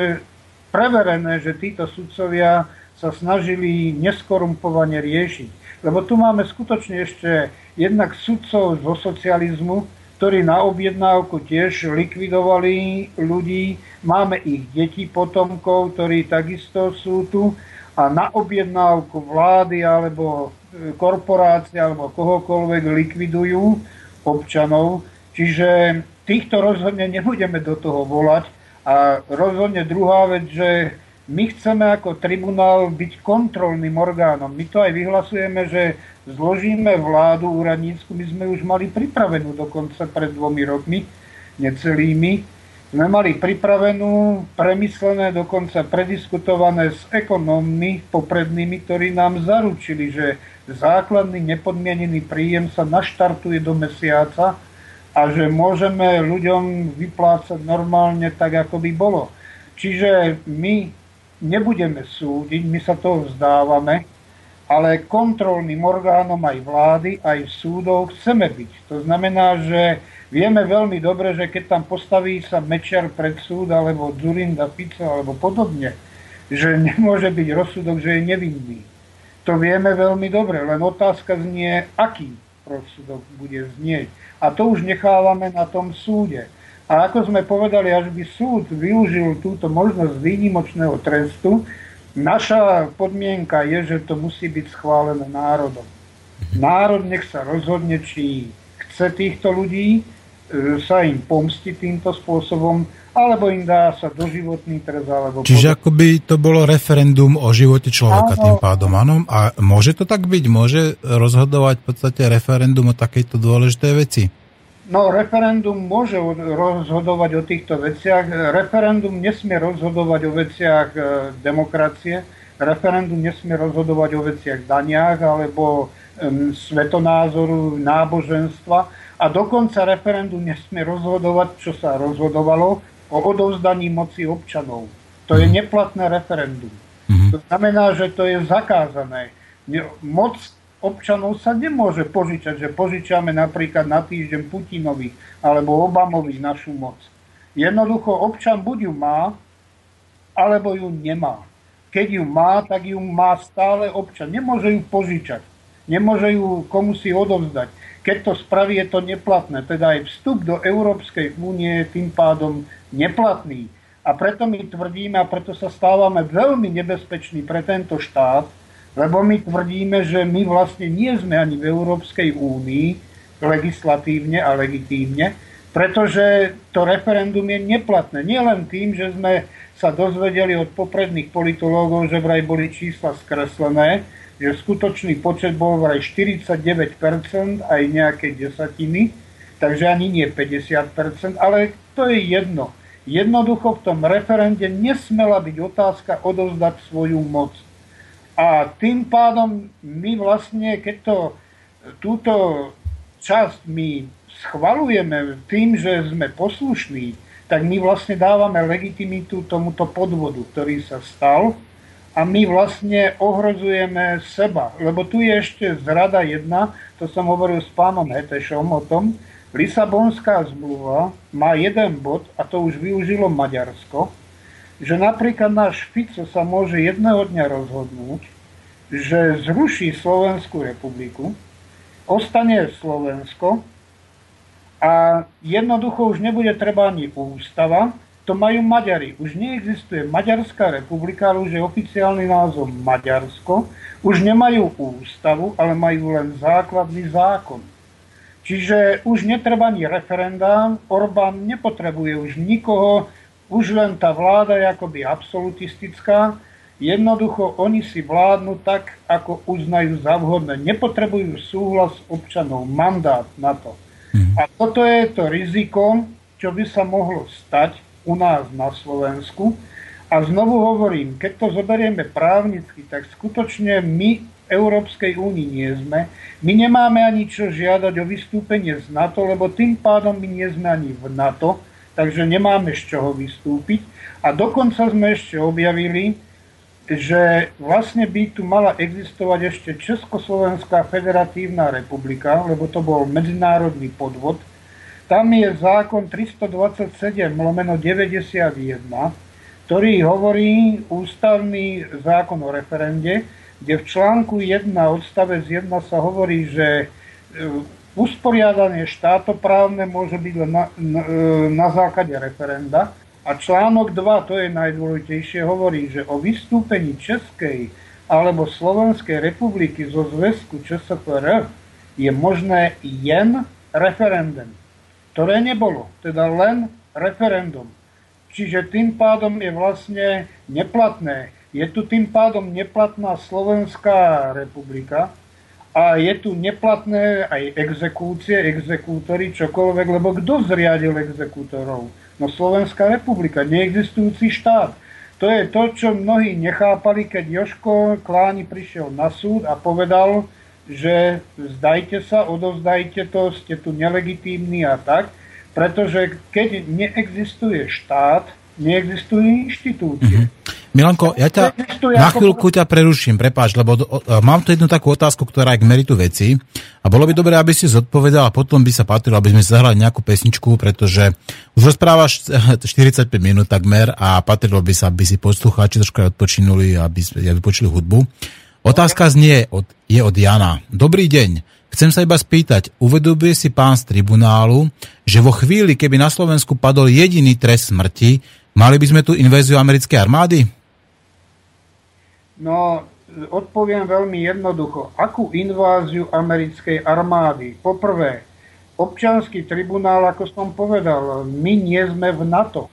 preverené, že títo sudcovia sa snažili neskorumpovane riešiť. Lebo tu máme skutočne ešte jednak sudcov zo socializmu, ktorí na objednávku tiež likvidovali ľudí. Máme ich deti potomkov, ktorí takisto sú tu a na objednávku vlády alebo e, korporácie alebo kohokoľvek likvidujú občanov. Čiže týchto rozhodne nebudeme do toho volať. A rozhodne druhá vec, že my chceme ako tribunál byť kontrolným orgánom. My to aj vyhlasujeme, že zložíme vládu úradnícku. My sme už mali pripravenú dokonca pred dvomi rokmi, necelými. Sme mali pripravenú, premyslené, dokonca prediskutované s ekonómmi poprednými, ktorí nám zaručili, že základný nepodmienený príjem sa naštartuje do mesiaca a že môžeme ľuďom vyplácať normálne tak, ako by bolo. Čiže my nebudeme súdiť, my sa toho vzdávame, ale kontrolným orgánom aj vlády, aj súdov chceme byť. To znamená, že vieme veľmi dobre, že keď tam postaví sa Mečiar pred súd, alebo Zurinda, Fico, alebo podobne, že nemôže byť rozsudok, že je nevinný. To vieme veľmi dobre, len otázka znie, aký rozsudok bude znieť. A to už nechávame na tom súde. A ako sme povedali, až by súd využil túto možnosť výnimočného trestu, naša podmienka je, že to musí byť schválené národom. Národ nech sa rozhodne, či chce týchto ľudí, sa im pomsti týmto spôsobom, alebo im dá sa doživotný trest. Alebo Čiže ako by to bolo referendum o živote človeka áno. tým pádom, áno? A môže to tak byť? Môže rozhodovať v podstate referendum o takejto dôležitej veci? No, referendum môže rozhodovať o týchto veciach. Referendum nesmie rozhodovať o veciach e, demokracie. Referendum nesmie rozhodovať o veciach daniach alebo um, svetonázoru, náboženstva. A dokonca referendum nesmie rozhodovať, čo sa rozhodovalo, o odovzdaní moci občanov. To je mhm. neplatné referendum. Mm-hmm. To znamená, že to je zakázané. Moc občanov sa nemôže požičať, že požičiame napríklad na týždeň Putinovi alebo Obamovi našu moc. Jednoducho občan buď ju má, alebo ju nemá. keď ju má, tak ju má stále občan. Nemôže ju požičať. Nemôže ju komu si odovzdať. Keď to spraví, je to neplatné. Teda aj vstup do Európskej únie je tým pádom neplatný. A preto my tvrdíme, a preto sa stávame veľmi nebezpeční pre tento štát, lebo my tvrdíme, že my vlastne nie sme ani v Európskej únii legislatívne a legitímne, pretože to referendum je neplatné. Nie len tým, že sme sa dozvedeli od popredných politológov, že vraj boli čísla skreslené, že skutočný počet bol vraj 49% aj nejaké desatiny, takže ani nie 50%, ale to je jedno. Jednoducho v tom referende nesmela byť otázka odovzdať svoju moc. A tým pádom my vlastne, keď to, túto časť my schvalujeme tým, že sme poslušní, tak my vlastne dávame legitimitu tomuto podvodu, ktorý sa stal a my vlastne ohrozujeme seba. Lebo tu je ešte zrada jedna, to som hovoril s pánom Hetešom o tom, Lisabonská zmluva má jeden bod, a to už využilo Maďarsko, že napríklad náš Fico sa môže jedného dňa rozhodnúť, že zruší Slovenskú republiku, ostane Slovensko a jednoducho už nebude treba ani ústava, to majú Maďari. Už neexistuje Maďarská republika, ale už je oficiálny názov Maďarsko. Už nemajú ústavu, ale majú len základný zákon. Čiže už netreba ani referenda, Orbán nepotrebuje už nikoho, už len tá vláda je akoby absolutistická. Jednoducho oni si vládnu tak, ako uznajú za vhodné. Nepotrebujú súhlas občanov, mandát na to. A toto je to riziko, čo by sa mohlo stať u nás na Slovensku. A znovu hovorím, keď to zoberieme právnicky, tak skutočne my v Európskej únii nie sme. My nemáme ani čo žiadať o vystúpenie z NATO, lebo tým pádom my nie sme ani v NATO, takže nemáme z čoho vystúpiť. A dokonca sme ešte objavili, že vlastne by tu mala existovať ešte Československá federatívna republika, lebo to bol medzinárodný podvod. Tam je zákon 327 lomeno 91, ktorý hovorí ústavný zákon o referende, kde v článku 1 odstavec 1 sa hovorí, že e, usporiadanie štátoprávne môže byť len na, na, e, na základe referenda. A článok 2, to je najdôležitejšie, hovorí, že o vystúpení Českej alebo Slovenskej republiky zo zväzku ČSFR je možné jen referendum, ktoré nebolo, teda len referendum. Čiže tým pádom je vlastne neplatné. Je tu tým pádom neplatná Slovenská republika a je tu neplatné aj exekúcie, exekútory, čokoľvek, lebo kto zriadil exekútorov? No Slovenská republika, neexistujúci štát. To je to, čo mnohí nechápali, keď Joško Kláni prišiel na súd a povedal, že zdajte sa, odovzdajte to, ste tu nelegitímni a tak, pretože keď neexistuje štát, neexistujú inštitúcie. Mm-hmm. Milanko, ja ťa na chvíľku ťa preruším, prepáč, lebo do, uh, mám tu jednu takú otázku, ktorá je k meritu veci a bolo by dobré, aby si zodpovedal a potom by sa patrilo, aby sme zahrali nejakú pesničku, pretože už rozprávaš 45 minút takmer a patrilo by sa, aby si poslucháči troška odpočinuli, aby sme vypočuli hudbu. Otázka znie, od, je od Jana. Dobrý deň. Chcem sa iba spýtať, uvedomuje si pán z tribunálu, že vo chvíli, keby na Slovensku padol jediný trest smrti, mali by sme tu invéziu americkej armády? No, odpoviem veľmi jednoducho. Akú inváziu americkej armády? Poprvé, občanský tribunál, ako som povedal, my nie sme v NATO.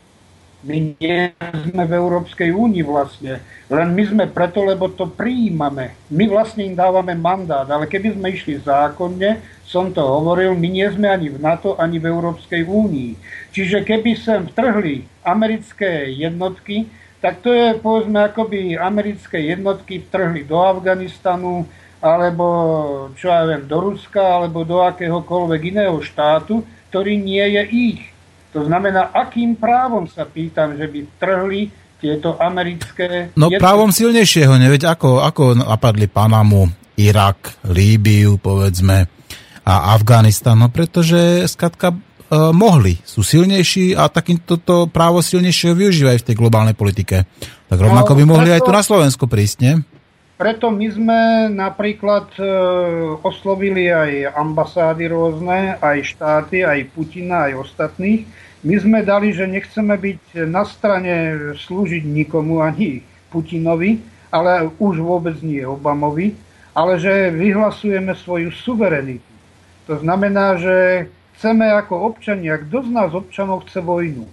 My nie sme v Európskej únii vlastne. Len my sme preto, lebo to prijímame. My vlastne im dávame mandát. Ale keby sme išli zákonne, som to hovoril, my nie sme ani v NATO, ani v Európskej únii. Čiže keby sem vtrhli americké jednotky, tak to je povedzme akoby americké jednotky vtrhli do Afganistanu alebo čo ja viem, do Ruska alebo do akéhokoľvek iného štátu, ktorý nie je ich. To znamená, akým právom sa pýtam, že by vtrhli tieto americké... No jednotky? právom silnejšieho, neveď ako, ako napadli Panamu, Irak, Líbiu, povedzme, a Afganistan, no pretože skatka uh, mohli, sú silnejší a takýmto to právo silnejšieho využívajú v tej globálnej politike. Tak rovnako by mohli preto, aj tu na Slovensko prísť, nie? Preto my sme napríklad e, oslovili aj ambasády rôzne, aj štáty, aj Putina, aj ostatných. My sme dali, že nechceme byť na strane slúžiť nikomu, ani Putinovi, ale už vôbec nie Obamovi, ale že vyhlasujeme svoju suverenitu. To znamená, že chceme ako občania, kto z nás občanov chce vojnu?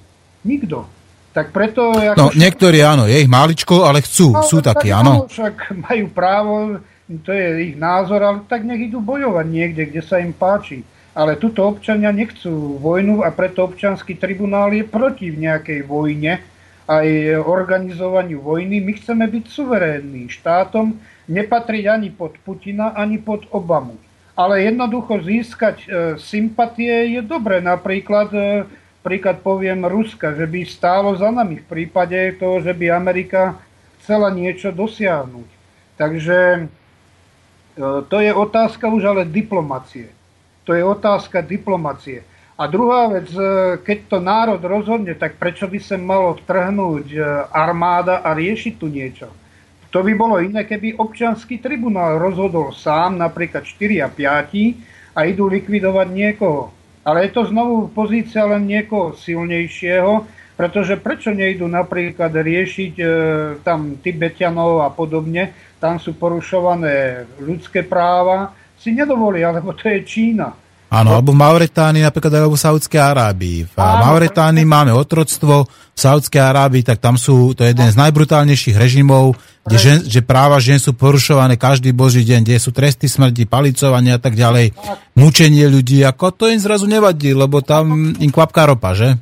Nikto. Tak preto... Ako no, však... niektorí áno, je ich máličko, ale chcú, no, sú takí, áno. Však majú právo, to je ich názor, ale tak nech idú bojovať niekde, kde sa im páči. Ale tuto občania nechcú vojnu a preto občanský tribunál je proti v nejakej vojne aj organizovaniu vojny. My chceme byť suverénnym štátom, nepatriť ani pod Putina, ani pod Obamu. Ale jednoducho získať e, sympatie je dobre. Napríklad e, príklad poviem Ruska, že by stálo za nami v prípade toho, že by Amerika chcela niečo dosiahnuť. Takže e, to je otázka už ale diplomacie. To je otázka diplomacie. A druhá vec, e, keď to národ rozhodne, tak prečo by sa malo vtrhnúť e, armáda a riešiť tu niečo? To by bolo iné, keby občianský tribunál rozhodol sám, napríklad 4 a 5, a idú likvidovať niekoho. Ale je to znovu pozícia len niekoho silnejšieho, pretože prečo nejdu napríklad riešiť e, tam Tibetianov a podobne, tam sú porušované ľudské práva, si nedovolia, lebo to je Čína. Áno, alebo v Mauretánii, napríklad aj v Saudskej Arábii. V Áno, Mauretánii máme otroctvo, v Saudskej Arábii, tak tam sú, to je jeden z najbrutálnejších režimov, kde, žen, že práva žien sú porušované každý boží deň, kde sú tresty smrti, palicovanie a tak ďalej, mučenie ľudí, ako to im zrazu nevadí, lebo tam im kvapká ropa, že?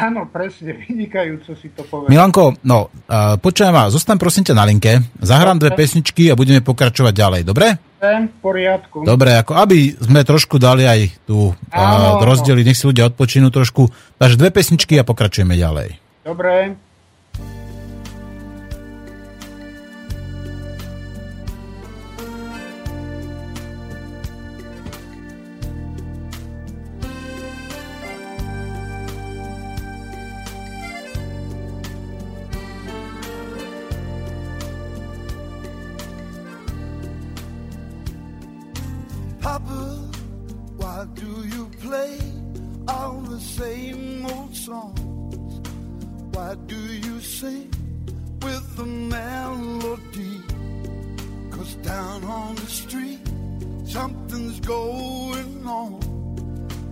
Áno, presne, vynikajúco si to povedal. Milanko, no, uh, počujem ma, zostaň prosím ťa na linke, zahrám dve pesničky a budeme pokračovať ďalej, dobre? v poriadku. Dobre, ako aby sme trošku dali aj tu uh, rozdeli, nech si ľudia odpočinú trošku. Takže dve pesničky a pokračujeme ďalej. Dobre. songs? Why do you sing with the melody? Cause down on the street, something's going on.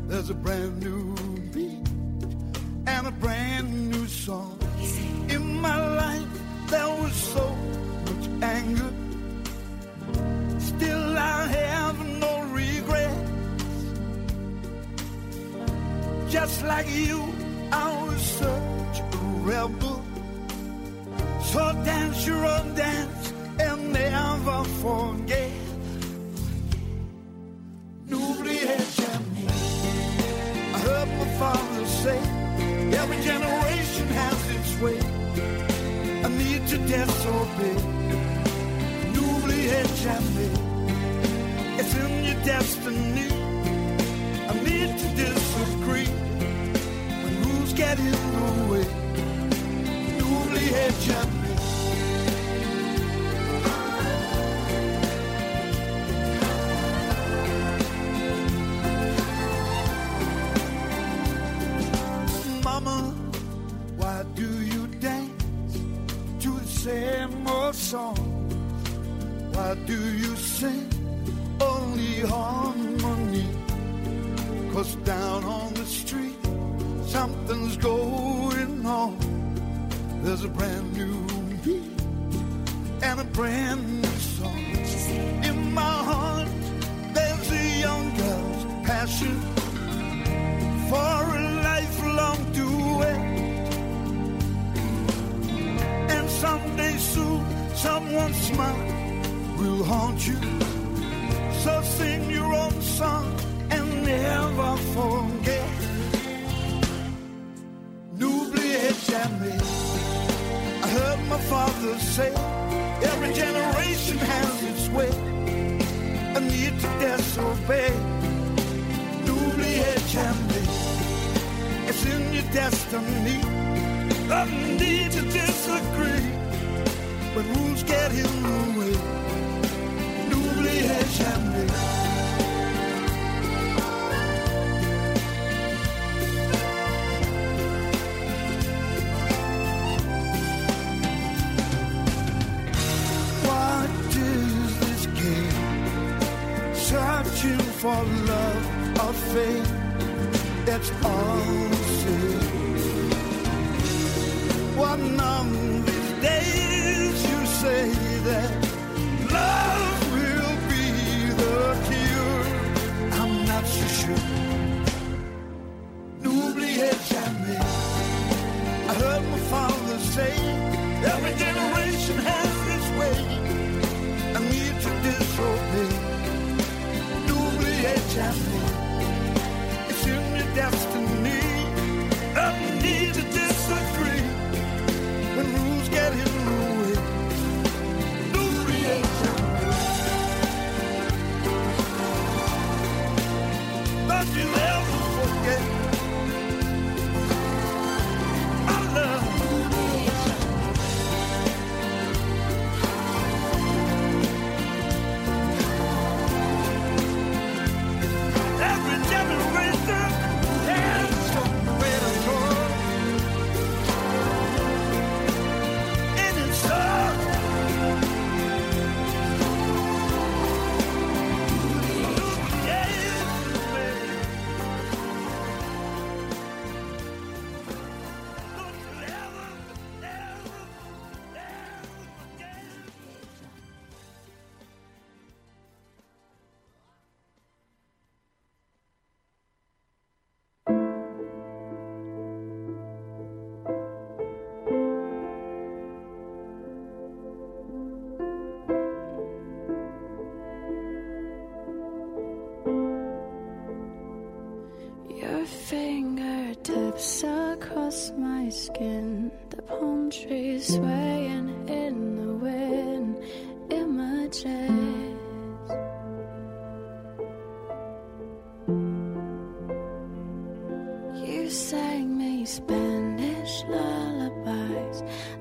There's a brand new beat and a brand new song. In my life, there was so much anger. Still, I have no regrets. Just like you. I was such a rebel. So dance your own dance and never forget. N'oubliez jamais. I heard my father say, every generation has its way. I need to disobey. N'oubliez jamais. It's in your destiny. I need to disagree get in the way. N'oubliez jamais. Mama, why do you dance to the same old song? Why do you sing? has a brand new beat and a brand new song. In my heart, there's a young girl's passion for a lifelong duet. And someday soon, someone's smile will haunt you. So sing your own song. holes in your destiny. I need to disagree, but rules get in the way. N'oubliez jamais. What is this game? Searching for love or faith touch. What number?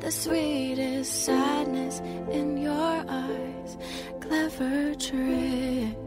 the sweetest sadness in your eyes. Clever trick.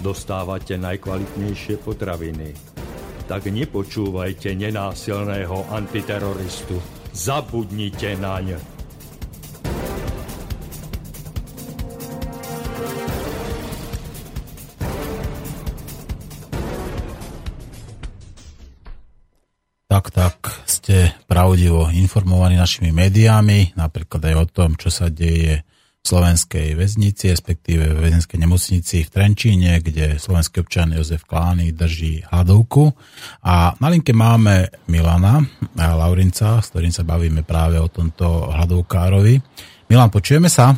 dostávate najkvalitnejšie potraviny. Tak nepočúvajte nenásilného antiteroristu. Zabudnite naň. Tak, tak, ste pravdivo informovaní našimi médiami, napríklad aj o tom, čo sa deje slovenskej väznici, respektíve v väzenskej nemocnici v Trenčíne, kde slovenský občan Jozef Klány drží hladovku. A na linke máme Milana a Laurinca, s ktorým sa bavíme práve o tomto hladovkárovi. Milan, počujeme sa?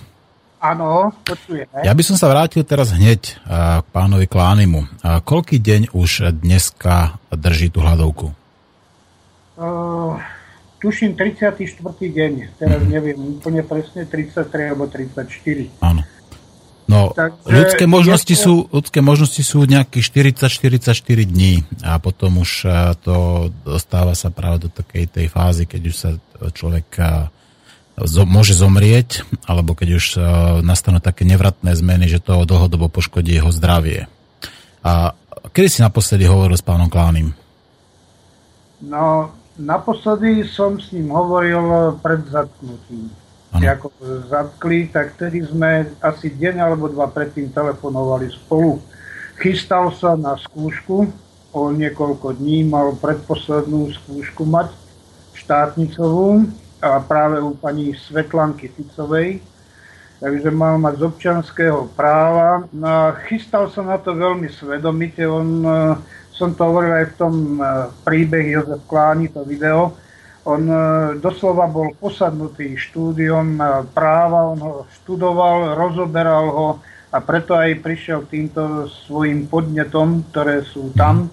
Áno, počujeme. Ja by som sa vrátil teraz hneď k pánovi Klánimu. Koľký deň už dneska drží tú hladovku? Uh tuším 34. deň, teraz neviem úplne presne, 33 alebo 34. Áno. No, Takže ľudské možnosti, sú, ľudské možnosti sú nejakých 40-44 dní a potom už e, to dostáva sa práve do takej tej fázy, keď už sa človek e, zo, môže zomrieť, alebo keď už e, nastanú také nevratné zmeny, že to dlhodobo poškodí jeho zdravie. A kedy si naposledy hovoril s pánom Klánim? No, Naposledy som s ním hovoril pred zatknutím. Ako zatkli, tak vtedy sme asi deň alebo dva predtým telefonovali spolu. Chystal sa na skúšku, o niekoľko dní mal predposlednú skúšku mať štátnicovú a práve u pani Svetlanky Ficovej, takže mal mať z občanského práva. No chystal sa na to veľmi svedomite, on som to hovoril aj v tom e, príbeh Jozef Kláni, to video. On e, doslova bol posadnutý štúdiom e, práva, on ho študoval, rozoberal ho a preto aj prišiel týmto svojim podnetom, ktoré sú tam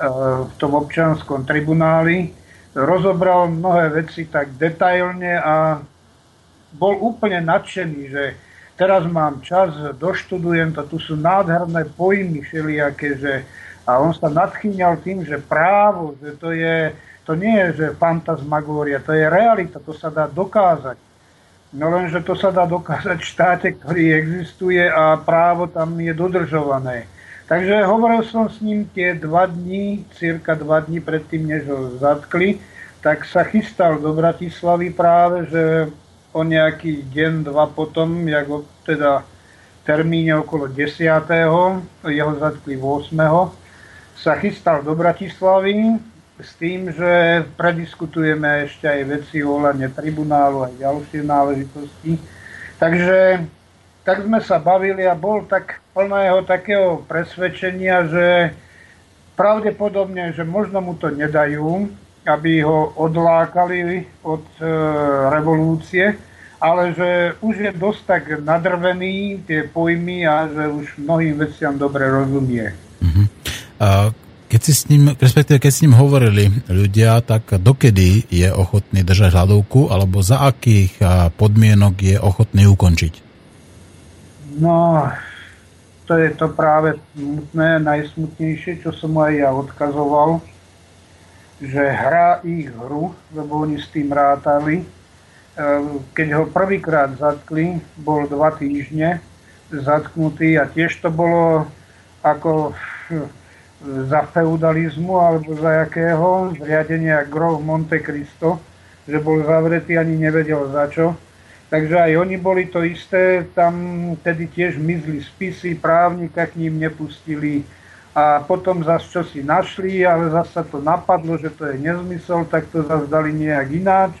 v tom občanskom tribunáli. Rozobral mnohé veci tak detailne a bol úplne nadšený, že teraz mám čas, doštudujem to, tu sú nádherné pojmy všelijaké, že a on sa nadchýňal tým, že právo, že to je, to nie je, že fantasmagória, to je realita, to sa dá dokázať. No lenže to sa dá dokázať v štáte, ktorý existuje a právo tam je dodržované. Takže hovoril som s ním tie dva dní, cirka dva dní predtým, než ho zatkli, tak sa chystal do Bratislavy práve, že o nejaký deň, dva potom, jak ho teda termíne okolo 10. jeho zatkli 8 sa chystal do Bratislavy s tým, že prediskutujeme ešte aj veci ohľadne tribunálu aj ďalšie náležitosti. Takže tak sme sa bavili a bol tak plného takého presvedčenia, že pravdepodobne, že možno mu to nedajú, aby ho odlákali od e, revolúcie, ale že už je dosť tak nadrvený tie pojmy a že už mnohým veciam dobre rozumie. Keď si s ním, respektíve keď s ním hovorili ľudia, tak dokedy je ochotný držať hľadovku, alebo za akých podmienok je ochotný ukončiť? No, to je to práve smutné, najsmutnejšie, čo som aj ja odkazoval, že hrá ich hru, lebo oni s tým rátali. E, keď ho prvýkrát zatkli, bol dva týždne zatknutý a tiež to bolo ako za feudalizmu alebo za jakého zriadenia Grove Monte Cristo, že bol zavretý, ani nevedel za čo Takže aj oni boli to isté, tam tedy tiež mizli spisy, právnika k ním nepustili a potom zase čo si našli, ale zase to napadlo, že to je nezmysel, tak to zase dali nejak ináč.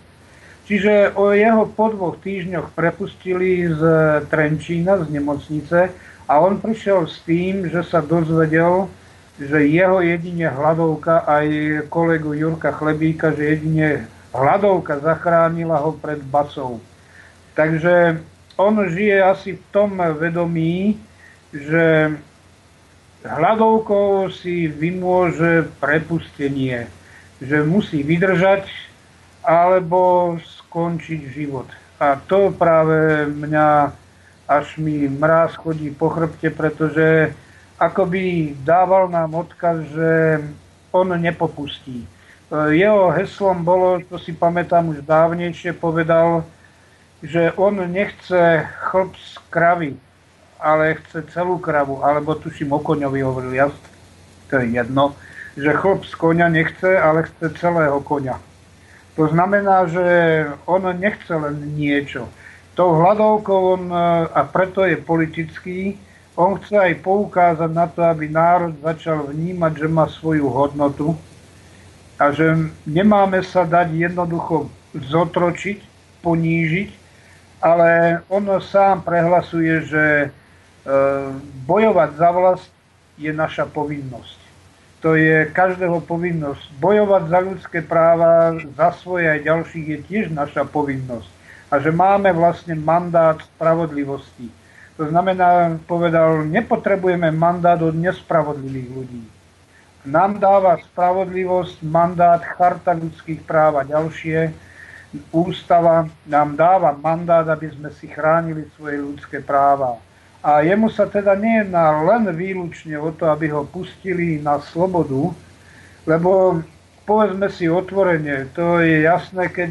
Čiže o jeho po dvoch týždňoch prepustili z Trenčína, z nemocnice a on prišiel s tým, že sa dozvedel, že jeho jedine hladovka, aj kolegu Jurka Chlebíka, že jedine hladovka zachránila ho pred bacou. Takže on žije asi v tom vedomí, že hľadovkou si vymôže prepustenie, že musí vydržať alebo skončiť život. A to práve mňa až mi mráz chodí po chrbte, pretože akoby dával nám odkaz, že on nepopustí. Jeho heslom bolo, to si pamätám už dávnejšie, povedal, že on nechce chlp z kravy, ale chce celú kravu, alebo tuším o koňovi hovoril, ja, to je jedno, že chlp z koňa nechce, ale chce celého koňa. To znamená, že on nechce len niečo. Tou hľadovkou on, a preto je politický, on chce aj poukázať na to, aby národ začal vnímať, že má svoju hodnotu a že nemáme sa dať jednoducho zotročiť, ponížiť, ale on sám prehlasuje, že e, bojovať za vlast je naša povinnosť. To je každého povinnosť. Bojovať za ľudské práva, za svoje aj ďalších je tiež naša povinnosť. A že máme vlastne mandát spravodlivosti. To znamená, povedal, nepotrebujeme mandát od nespravodlivých ľudí. Nám dáva spravodlivosť, mandát, charta ľudských práv a ďalšie, ústava nám dáva mandát, aby sme si chránili svoje ľudské práva. A jemu sa teda nejedná len výlučne o to, aby ho pustili na slobodu, lebo povedzme si otvorene, to je jasné, keď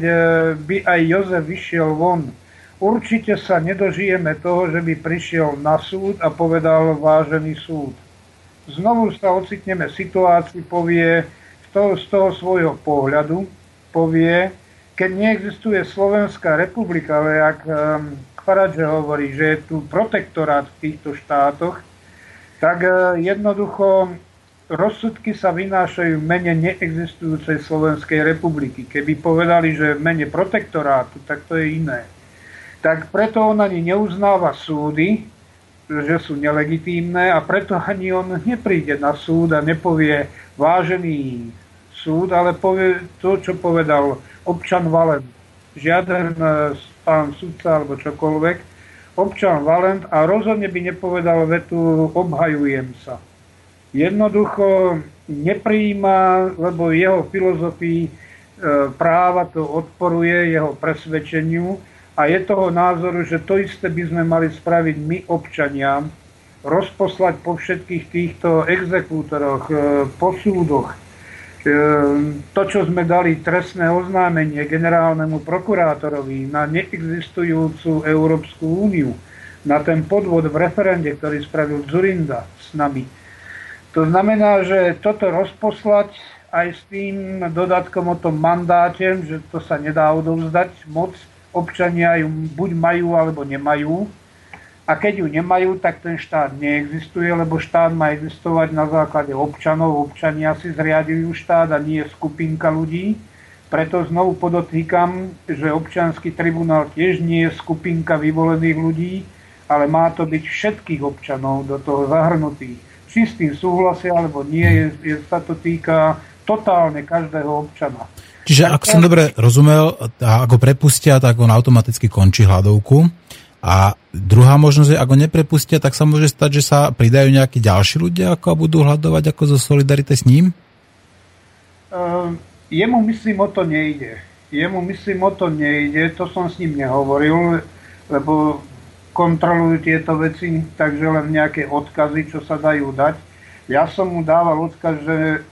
by aj Jozef vyšiel von, určite sa nedožijeme toho, že by prišiel na súd a povedal vážený súd. Znovu sa ocitneme v situácii, povie z toho svojho pohľadu, povie, keď neexistuje Slovenská republika, ale ak um, Faradže hovorí, že je tu protektorát v týchto štátoch, tak uh, jednoducho rozsudky sa vynášajú v mene neexistujúcej Slovenskej republiky. Keby povedali, že v mene protektorátu, tak to je iné. Tak preto on ani neuznáva súdy, že sú nelegitímne a preto ani on nepríde na súd a nepovie vážený súd, ale povie to, čo povedal občan Valent. Žiaden e, pán sudca alebo čokoľvek. Občan Valent a rozhodne by nepovedal vetu obhajujem sa. Jednoducho neprijíma, lebo jeho filozofii e, práva to odporuje jeho presvedčeniu a je toho názoru, že to isté by sme mali spraviť my občania, rozposlať po všetkých týchto exekútoroch, e, po súdoch, Ehm, to, čo sme dali trestné oznámenie generálnemu prokurátorovi na neexistujúcu Európsku úniu, na ten podvod v referende, ktorý spravil Zurinda s nami. To znamená, že toto rozposlať aj s tým dodatkom o tom mandáte, že to sa nedá odovzdať, moc občania ju buď majú alebo nemajú, a keď ju nemajú, tak ten štát neexistuje, lebo štát má existovať na základe občanov. Občania si zriadujú štát a nie skupinka ľudí. Preto znovu podotýkam, že občanský tribunál tiež nie je skupinka vyvolených ľudí, ale má to byť všetkých občanov do toho zahrnutých. Či s tým súhlasia alebo nie, je, je, sa to týka totálne každého občana. Čiže ak som dobre rozumel, ako prepustia, tak on automaticky končí hľadovku. A druhá možnosť je, ako neprepustia, tak sa môže stať, že sa pridajú nejakí ďalší ľudia ako a budú hľadovať ako zo solidarity s ním? Uh, jemu myslím o to nejde. Jemu myslím o to nejde, to som s ním nehovoril, lebo kontrolujú tieto veci, takže len nejaké odkazy, čo sa dajú dať. Ja som mu dával odkaz, že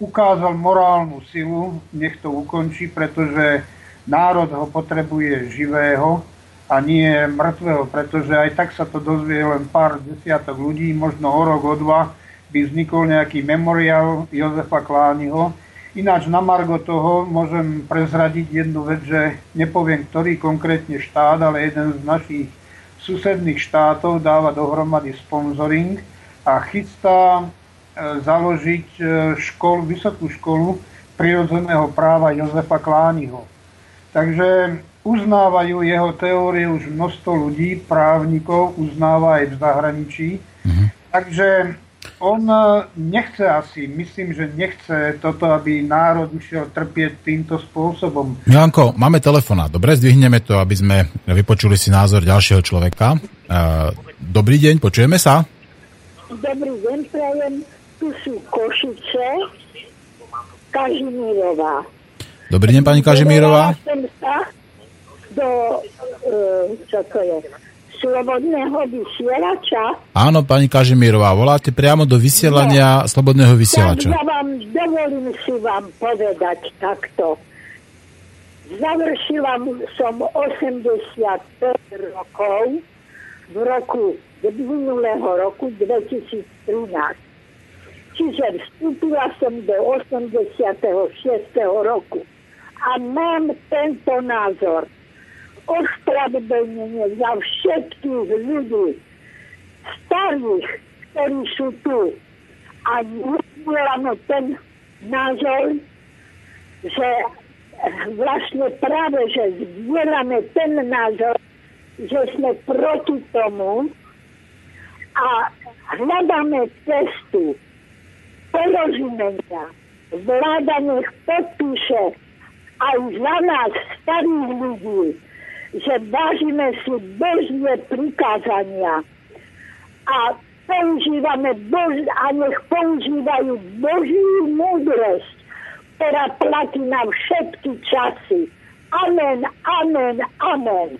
ukázal morálnu silu, nech to ukončí, pretože národ ho potrebuje živého a nie mŕtvého, pretože aj tak sa to dozvie len pár desiatok ľudí, možno o rok, o dva by vznikol nejaký memoriál Jozefa Klániho. Ináč na Margo toho môžem prezradiť jednu vec, že nepoviem, ktorý konkrétne štát, ale jeden z našich susedných štátov dáva dohromady sponzoring a chystá založiť e, školu, vysokú školu prirodzeného práva Jozefa Klániho. Takže uznávajú jeho teórie už množstvo ľudí, právnikov, uznáva aj v zahraničí. Mm-hmm. Takže on e, nechce asi, myslím, že nechce toto, aby národ išiel trpieť týmto spôsobom. Milanko, máme telefonát. Dobre, zdvihneme to, aby sme vypočuli si názor ďalšieho človeka. E, dobrý deň, počujeme sa? Dobrý deň, prajem. Tu sú Košice, Kažimírová. Dobrý deň, pani Kažimírová. sa do, uh, čo to je, slobodného vysielača. Áno, pani Kažimírová, voláte priamo do vysielania no, slobodného vysielača. Tak ja vám dovolím si vám povedať takto. Završila som 85 rokov v roku minulého roku 2013. Čiže vstúpila som do 86. roku a mám tento názor ospravedlnenie za všetkých ľudí, starých, ktorí sú tu. A nezdielame ten názor, že vlastne práve, že zdieľame ten názor, že sme proti tomu a hľadáme cestu porozumenia. Vláda nech podpíše aj za nás, starých ľudí, že vážime si Božie prikázania a používame Bož, a nech používajú Božiu múdrosť, ktorá platí na všetky časy. Amen, amen, amen.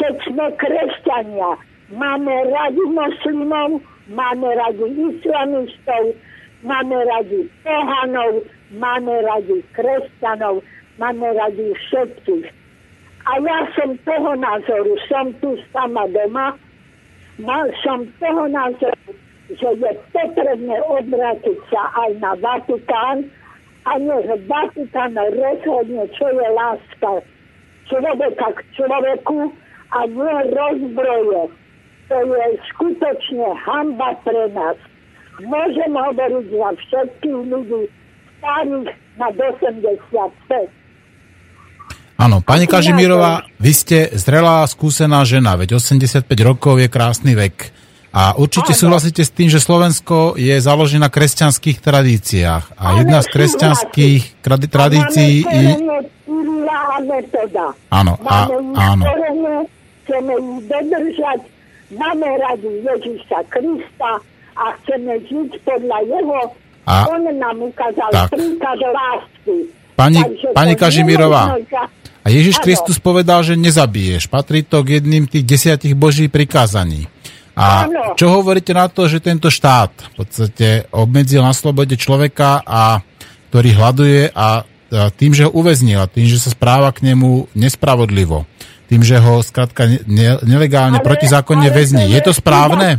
Keď sme kresťania, máme radi moslimov, máme radi islamistov, máme radi pohanov, máme radi kresťanov, máme radi všetkých a ja som toho názoru, som tu sama doma, mal som toho názoru, že je potrebné obrátiť sa aj na Vatikán a nech Vatikán rozhodne, čo je láska človeka k človeku a nie rozbroje. To je skutočne hamba pre nás. Môžem hovoriť za všetkých ľudí starých na 85 Áno, pani Kažimírová, vy ste zrelá, skúsená žena, veď 85 rokov je krásny vek. A určite Áno. súhlasíte s tým, že Slovensko je založené na kresťanských tradíciách. A jedna z kresťanských tradícií... je... Áno, a, áno. Chceme ich dodržať, máme radi Ježiša Krista a chceme žiť podľa jeho. A, On nám ukázal príklad lásky. Pani, pani Kažimírová, a Ježiš ano. Kristus povedal, že nezabiješ. Patrí to k jedným tých desiatich boží prikázaní. A ano. čo hovoríte na to, že tento štát v podstate obmedzil na slobode človeka, a, ktorý hľaduje a, a tým, že ho uväznil a tým, že sa správa k nemu nespravodlivo, tým, že ho skrátka ne, nelegálne ale, protizákonne ale väzní. Je to správne?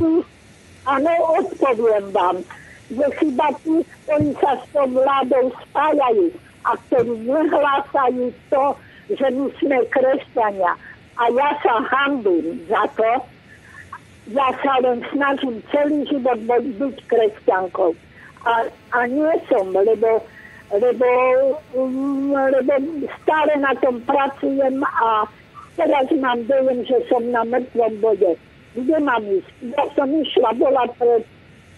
Áno, odpoviem vám, že chyba tí, ktorí sa s tou vládou spájajú a ktorí nehlásajú to, že my sme kresťania. A ja sa hambím za to. Ja sa len snažím celý život byť kresťankou. A, a nie som, lebo, lebo, lebo stále na tom pracujem a teraz mám dojem, že som na mŕtvom bode. Kde mám ísť? Ja som išla, bola pre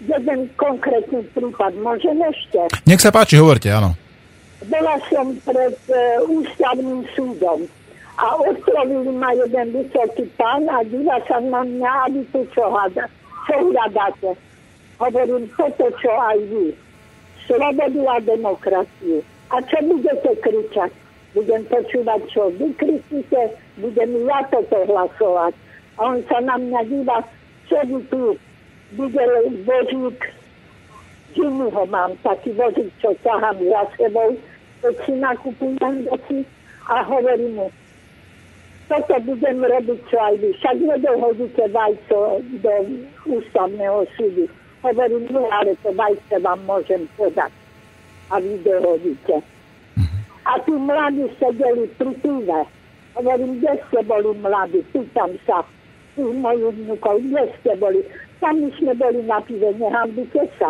jeden konkrétny prípad. Môžem ešte? Nech sa páči, hovorte, áno bola som pred uh, ústavným súdom a oslovili ma jeden vysoký pán a díva sa na mňa, aby tu čo, hada, čo hľadáte. Hovorím, toto, čo aj vy. Slobodu a demokraciu. A čo budete kričať? Budem počúvať, čo vy kričíte, budem ja toto hlasovať. On sa na mňa díva, by tu videli vozík, ho mám, taký vozík, čo ťahám za sebou, keď si nakupujem veci a hovorím mu, toto budem robiť čo aj vy. Však nedohodíte vajco do ústavného súdu. Hovorím, nie, ale to vajce vám môžem podať. A vy dohodíte. A tí mladí sedeli pri pive. Hovorím, kde ste boli mladí? Pýtam sa mojich vnúkov, kde ste boli? Tam my sme boli na pive, nehambite sa.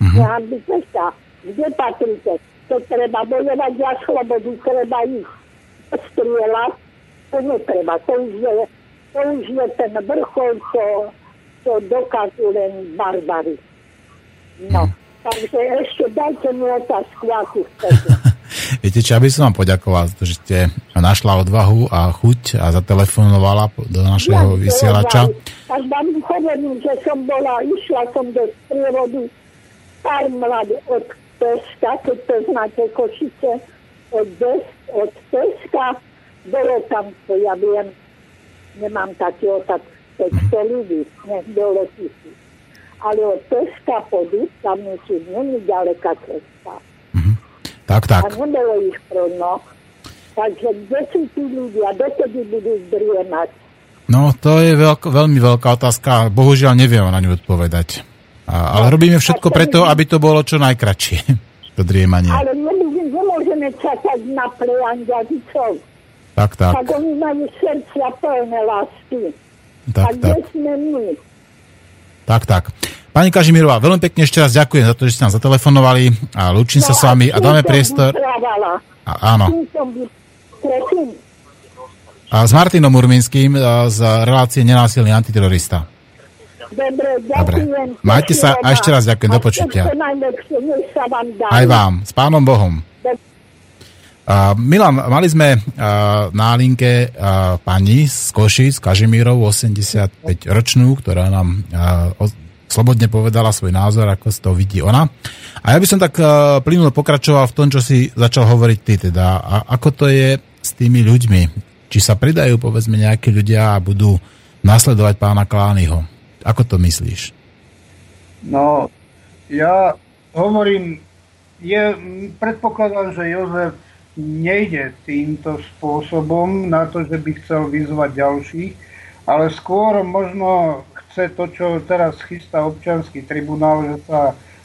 Mm-hmm. Nehambite sa. Kde patríte? To treba bojovať za slobodu, treba ísť strieľať, to netreba. To už je, to už je ten vrchol, čo, čo dokážu len barbary. No, hm. takže ešte dajte mi otázku, akú chcete. Viete čo, aby som vám poďakoval že ste našla odvahu a chuť a zatelefonovala do našeho ja, vysielača. Až vám hovorím, že som bola, išla som do sprievodu pár mladí od Peska, keď to znáte Košice, od, des, od Peska bolo tam, to ja viem, nemám taký otak, 500 ľudí, nech bolo tisíc. Ale od Peska po tam musí, není ďaleká cesta. Tak, tak. A nebolo ich plno. Takže kde sú tí ľudia, dokedy budú zdriemať? No, to je veľk, veľmi veľká otázka. Bohužiaľ neviem na ňu odpovedať. A, ale no, robíme všetko preto, aby to bolo čo najkračšie, to driemanie. Ale nemôžeme čakať na preangažicov. Tak, tak. Tak oni majú srdcia plné lásky. Tak, A kde sme my? Tak, tak. Pani Kažimírová, veľmi pekne ešte raz ďakujem za to, že ste nám zatelefonovali a lúčim no sa s vami a dáme priestor... A, áno. A s Martinom Urminským z relácie Nenásilný antiterorista. Dobre, ďakujem. Dobre. Majte sa a ešte raz ďakujem. Do počutia. Aj vám. S pánom Bohom. Uh, Milan, mali sme uh, na linke uh, pani z Košic, Kažimírov, 85-ročnú, ktorá nám uh, slobodne povedala svoj názor, ako to vidí ona. A ja by som tak uh, plynulo pokračoval v tom, čo si začal hovoriť ty, teda. A ako to je s tými ľuďmi? Či sa pridajú, povedzme, nejakí ľudia a budú nasledovať pána Klányho? Ako to myslíš? No, ja hovorím, je, predpokladám, že Jozef nejde týmto spôsobom na to, že by chcel vyzvať ďalších, ale skôr možno chce to, čo teraz chystá občanský tribunál, že sa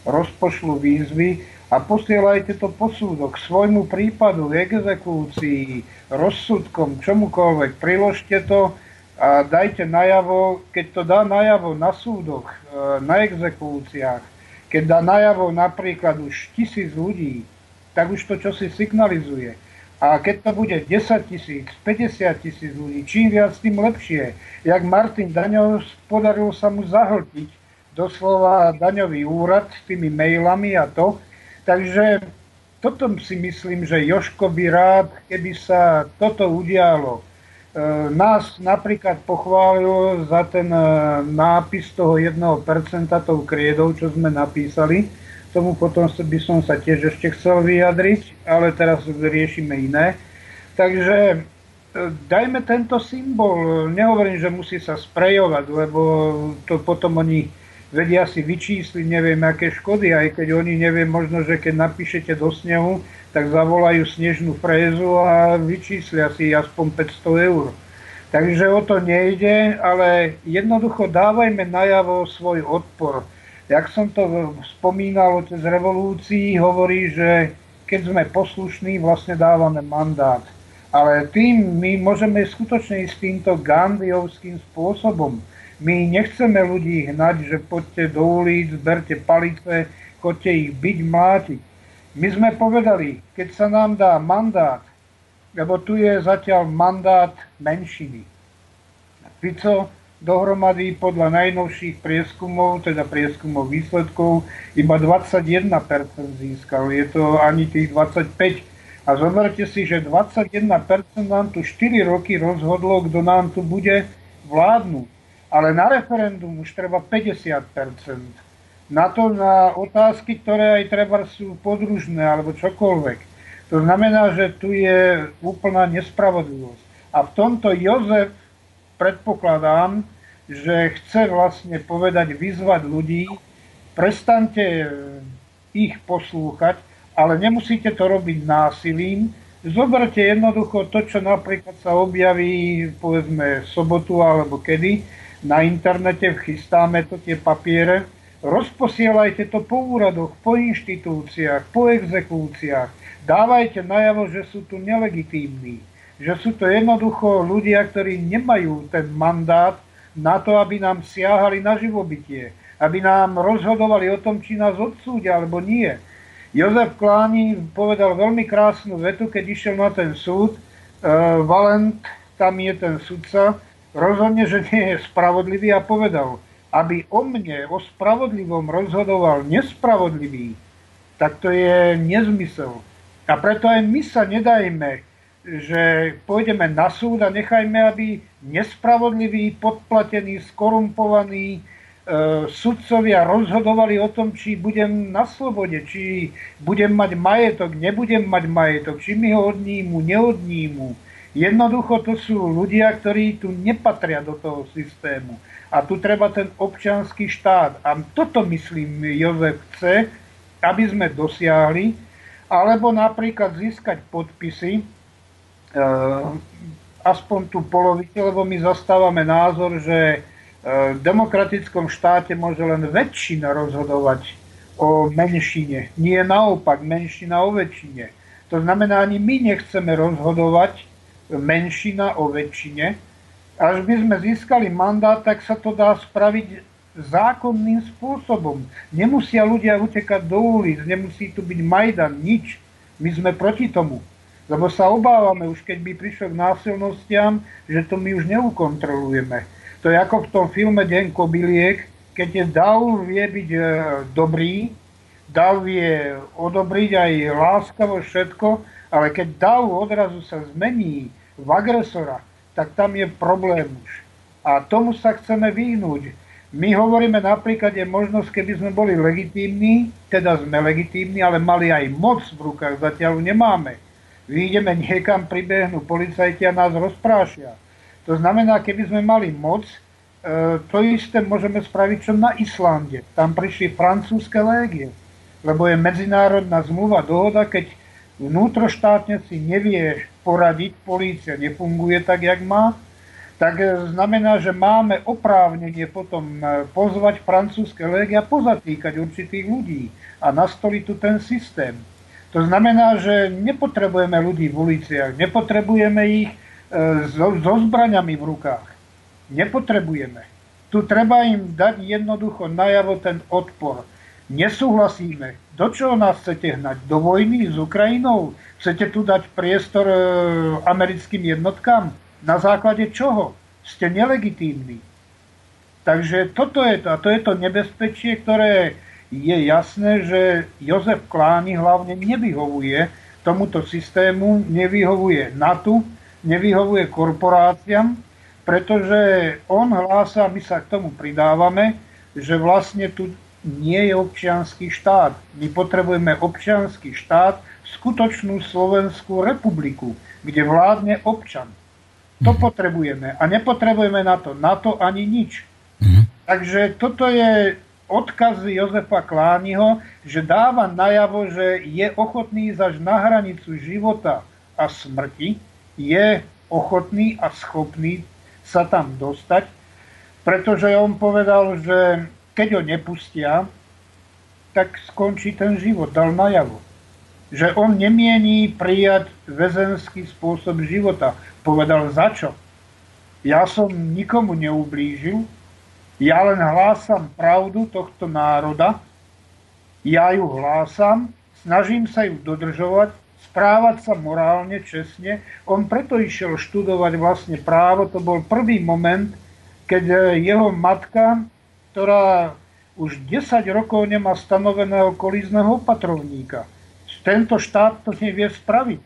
rozpošľú výzvy a posielajte to posúdok svojmu prípadu, exekúcii, rozsudkom, čomukoľvek. Priložte to a dajte najavo, keď to dá najavo na súdoch, e, na exekúciách, keď dá najavo napríklad už tisíc ľudí, tak už to čosi signalizuje. A keď to bude 10 tisíc, 50 tisíc ľudí, čím viac, tým lepšie. Jak Martin Daňov podarilo sa mu zahltiť doslova daňový úrad s tými mailami a to. Takže toto si myslím, že Joško by rád, keby sa toto udialo. E, nás napríklad pochválil za ten e, nápis toho 1% tou kriedou, čo sme napísali tomu potom by som sa tiež ešte chcel vyjadriť, ale teraz riešime iné. Takže e, dajme tento symbol. Nehovorím, že musí sa sprejovať, lebo to potom oni vedia si vyčísliť neviem aké škody, aj keď oni neviem možno, že keď napíšete do snehu, tak zavolajú snežnú frézu a vyčíslia si aspoň 500 eur. Takže o to nejde, ale jednoducho dávajme najavo svoj odpor jak som to spomínal otec revolúcii, hovorí, že keď sme poslušní, vlastne dávame mandát. Ale tým my môžeme skutočne ísť týmto Gandhiovským spôsobom. My nechceme ľudí hnať, že poďte do ulic, berte palice, chodte ich byť, mlátiť. My sme povedali, keď sa nám dá mandát, lebo tu je zatiaľ mandát menšiny. Fico dohromady podľa najnovších prieskumov, teda prieskumov výsledkov, iba 21% získal. Je to ani tých 25%. A zoberte si, že 21% nám tu 4 roky rozhodlo, kto nám tu bude vládnuť. Ale na referendum už treba 50%. Na to na otázky, ktoré aj treba sú podružné alebo čokoľvek. To znamená, že tu je úplná nespravodlivosť. A v tomto Jozef predpokladám, že chce vlastne povedať, vyzvať ľudí, prestante e, ich poslúchať, ale nemusíte to robiť násilím. Zoberte jednoducho to, čo napríklad sa objaví, povedzme, sobotu alebo kedy, na internete chystáme to tie papiere, rozposielajte to po úradoch, po inštitúciách, po exekúciách, dávajte najavo, že sú tu nelegitímni, že sú to jednoducho ľudia, ktorí nemajú ten mandát na to, aby nám siahali na živobytie, aby nám rozhodovali o tom, či nás odsúdia alebo nie. Jozef Kláni povedal veľmi krásnu vetu, keď išiel na ten súd. Uh, Valent, tam je ten sudca, rozhodne, že nie je spravodlivý a povedal, aby o mne, o spravodlivom rozhodoval nespravodlivý, tak to je nezmysel. A preto aj my sa nedajme že pôjdeme na súd a nechajme, aby nespravodliví, podplatení, skorumpovaní e, sudcovia rozhodovali o tom, či budem na slobode, či budem mať majetok, nebudem mať majetok, či mi ho odnímu, neodnímu. Jednoducho to sú ľudia, ktorí tu nepatria do toho systému. A tu treba ten občanský štát. A toto, myslím, Jozef chce, aby sme dosiahli, alebo napríklad získať podpisy, aspoň tú polovicu, lebo my zastávame názor, že eh, v demokratickom štáte môže len väčšina rozhodovať o menšine. Nie naopak, menšina o väčšine. To znamená, ani my nechceme rozhodovať menšina o väčšine. Až by sme získali mandát, tak sa to dá spraviť zákonným spôsobom. Nemusia ľudia utekať do ulic, nemusí tu byť Majdan, nič. My sme proti tomu. Lebo sa obávame už, keď by prišlo k násilnostiam, že to my už neukontrolujeme. To je ako v tom filme Deň kobyliek, keď je dav vie byť e, dobrý, dav vie odobriť aj láskavo všetko, ale keď dav odrazu sa zmení v agresora, tak tam je problém už. A tomu sa chceme vyhnúť. My hovoríme napríklad, je možnosť, keby sme boli legitímni, teda sme legitímni, ale mali aj moc v rukách, zatiaľ nemáme vyjdeme niekam, pribehnú policajti a nás rozprášia. To znamená, keby sme mali moc, e, to isté môžeme spraviť čo na Islande. Tam prišli francúzske légie, lebo je medzinárodná zmluva, dohoda, keď vnútroštátne si nevie poradiť, polícia nefunguje tak, jak má, tak znamená, že máme oprávnenie potom e, pozvať francúzske légie a pozatýkať určitých ľudí a nastoliť tu ten systém. To znamená, že nepotrebujeme ľudí v uliciach, nepotrebujeme ich e, so, so zbraňami v rukách. Nepotrebujeme. Tu treba im dať jednoducho najavo ten odpor. Nesúhlasíme. Do čoho nás chcete hnať? Do vojny s Ukrajinou? Chcete tu dať priestor e, americkým jednotkám? Na základe čoho? Ste nelegitímni. Takže toto je to. A to je to nebezpečie, ktoré je jasné, že Jozef Klány hlavne nevyhovuje tomuto systému, nevyhovuje NATO, nevyhovuje korporáciám, pretože on hlása, my sa k tomu pridávame, že vlastne tu nie je občianský štát. My potrebujeme občianský štát, skutočnú Slovenskú republiku, kde vládne občan. To mm. potrebujeme. A nepotrebujeme na to, na to ani nič. Mm. Takže toto je odkazy Jozefa Klániho, že dáva najavo, že je ochotný ísť až na hranicu života a smrti, je ochotný a schopný sa tam dostať, pretože on povedal, že keď ho nepustia, tak skončí ten život, dal najavo. Že on nemiení prijať väzenský spôsob života. Povedal, za čo? Ja som nikomu neublížil, ja len hlásam pravdu tohto národa, ja ju hlásam, snažím sa ju dodržovať, správať sa morálne, čestne. On preto išiel študovať vlastne právo, to bol prvý moment, keď jeho matka, ktorá už 10 rokov nemá stanoveného kolízneho opatrovníka, tento štát to nevie spraviť.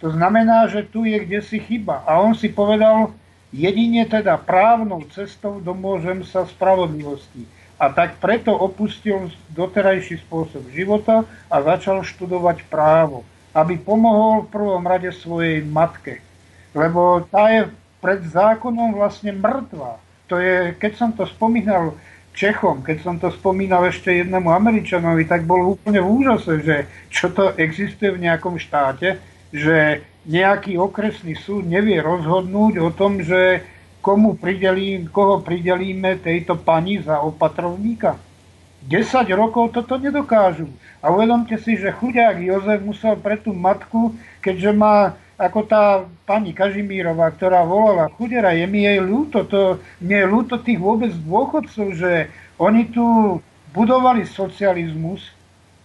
To znamená, že tu je kde si chyba. A on si povedal, Jedine teda právnou cestou domôžem sa spravodlivosti. A tak preto opustil doterajší spôsob života a začal študovať právo, aby pomohol v prvom rade svojej matke. Lebo tá je pred zákonom vlastne mŕtva. To je, keď som to spomínal Čechom, keď som to spomínal ešte jednému Američanovi, tak bol úplne v úžase, že čo to existuje v nejakom štáte, že nejaký okresný súd nevie rozhodnúť o tom, že komu pridelí, koho pridelíme tejto pani za opatrovníka. 10 rokov toto nedokážu. A uvedomte si, že chudák Jozef musel pre tú matku, keďže má ako tá pani Kažimírová, ktorá volala chudera, je mi jej ľúto, to, nie je ľúto tých vôbec dôchodcov, že oni tu budovali socializmus,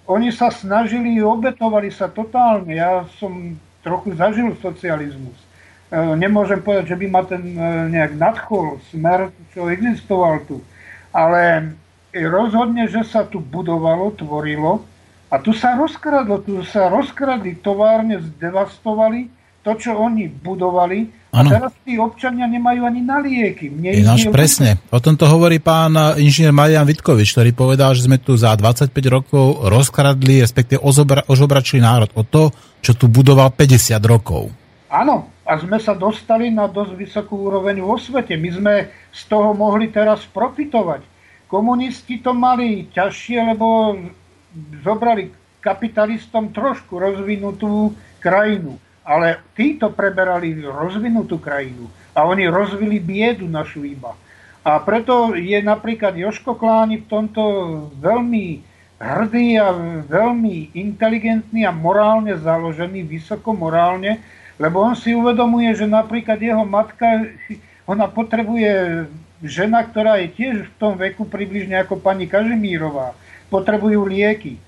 oni sa snažili, obetovali sa totálne. Ja som trochu zažil socializmus. E, nemôžem povedať, že by ma ten e, nejak nadchol smer, čo existoval tu. Ale rozhodne, že sa tu budovalo, tvorilo a tu sa rozkradlo, tu sa rozkradli továrne, zdevastovali to, čo oni budovali, ano. a teraz tí občania nemajú ani na lieky. Mne Ináč presne. O tomto hovorí pán inžinier Marian Vitkovič, ktorý povedal, že sme tu za 25 rokov rozkradli, respektíve ozobra, ožobračili národ o to, čo tu budoval 50 rokov. Áno, a sme sa dostali na dosť vysokú úroveň vo svete. My sme z toho mohli teraz profitovať. Komunisti to mali ťažšie, lebo zobrali kapitalistom trošku rozvinutú krajinu ale títo preberali rozvinutú krajinu a oni rozvili biedu našu iba. A preto je napríklad Joško Kláni v tomto veľmi hrdý a veľmi inteligentný a morálne založený, vysoko morálne, lebo on si uvedomuje, že napríklad jeho matka, ona potrebuje žena, ktorá je tiež v tom veku približne ako pani Kažimírová, potrebujú lieky.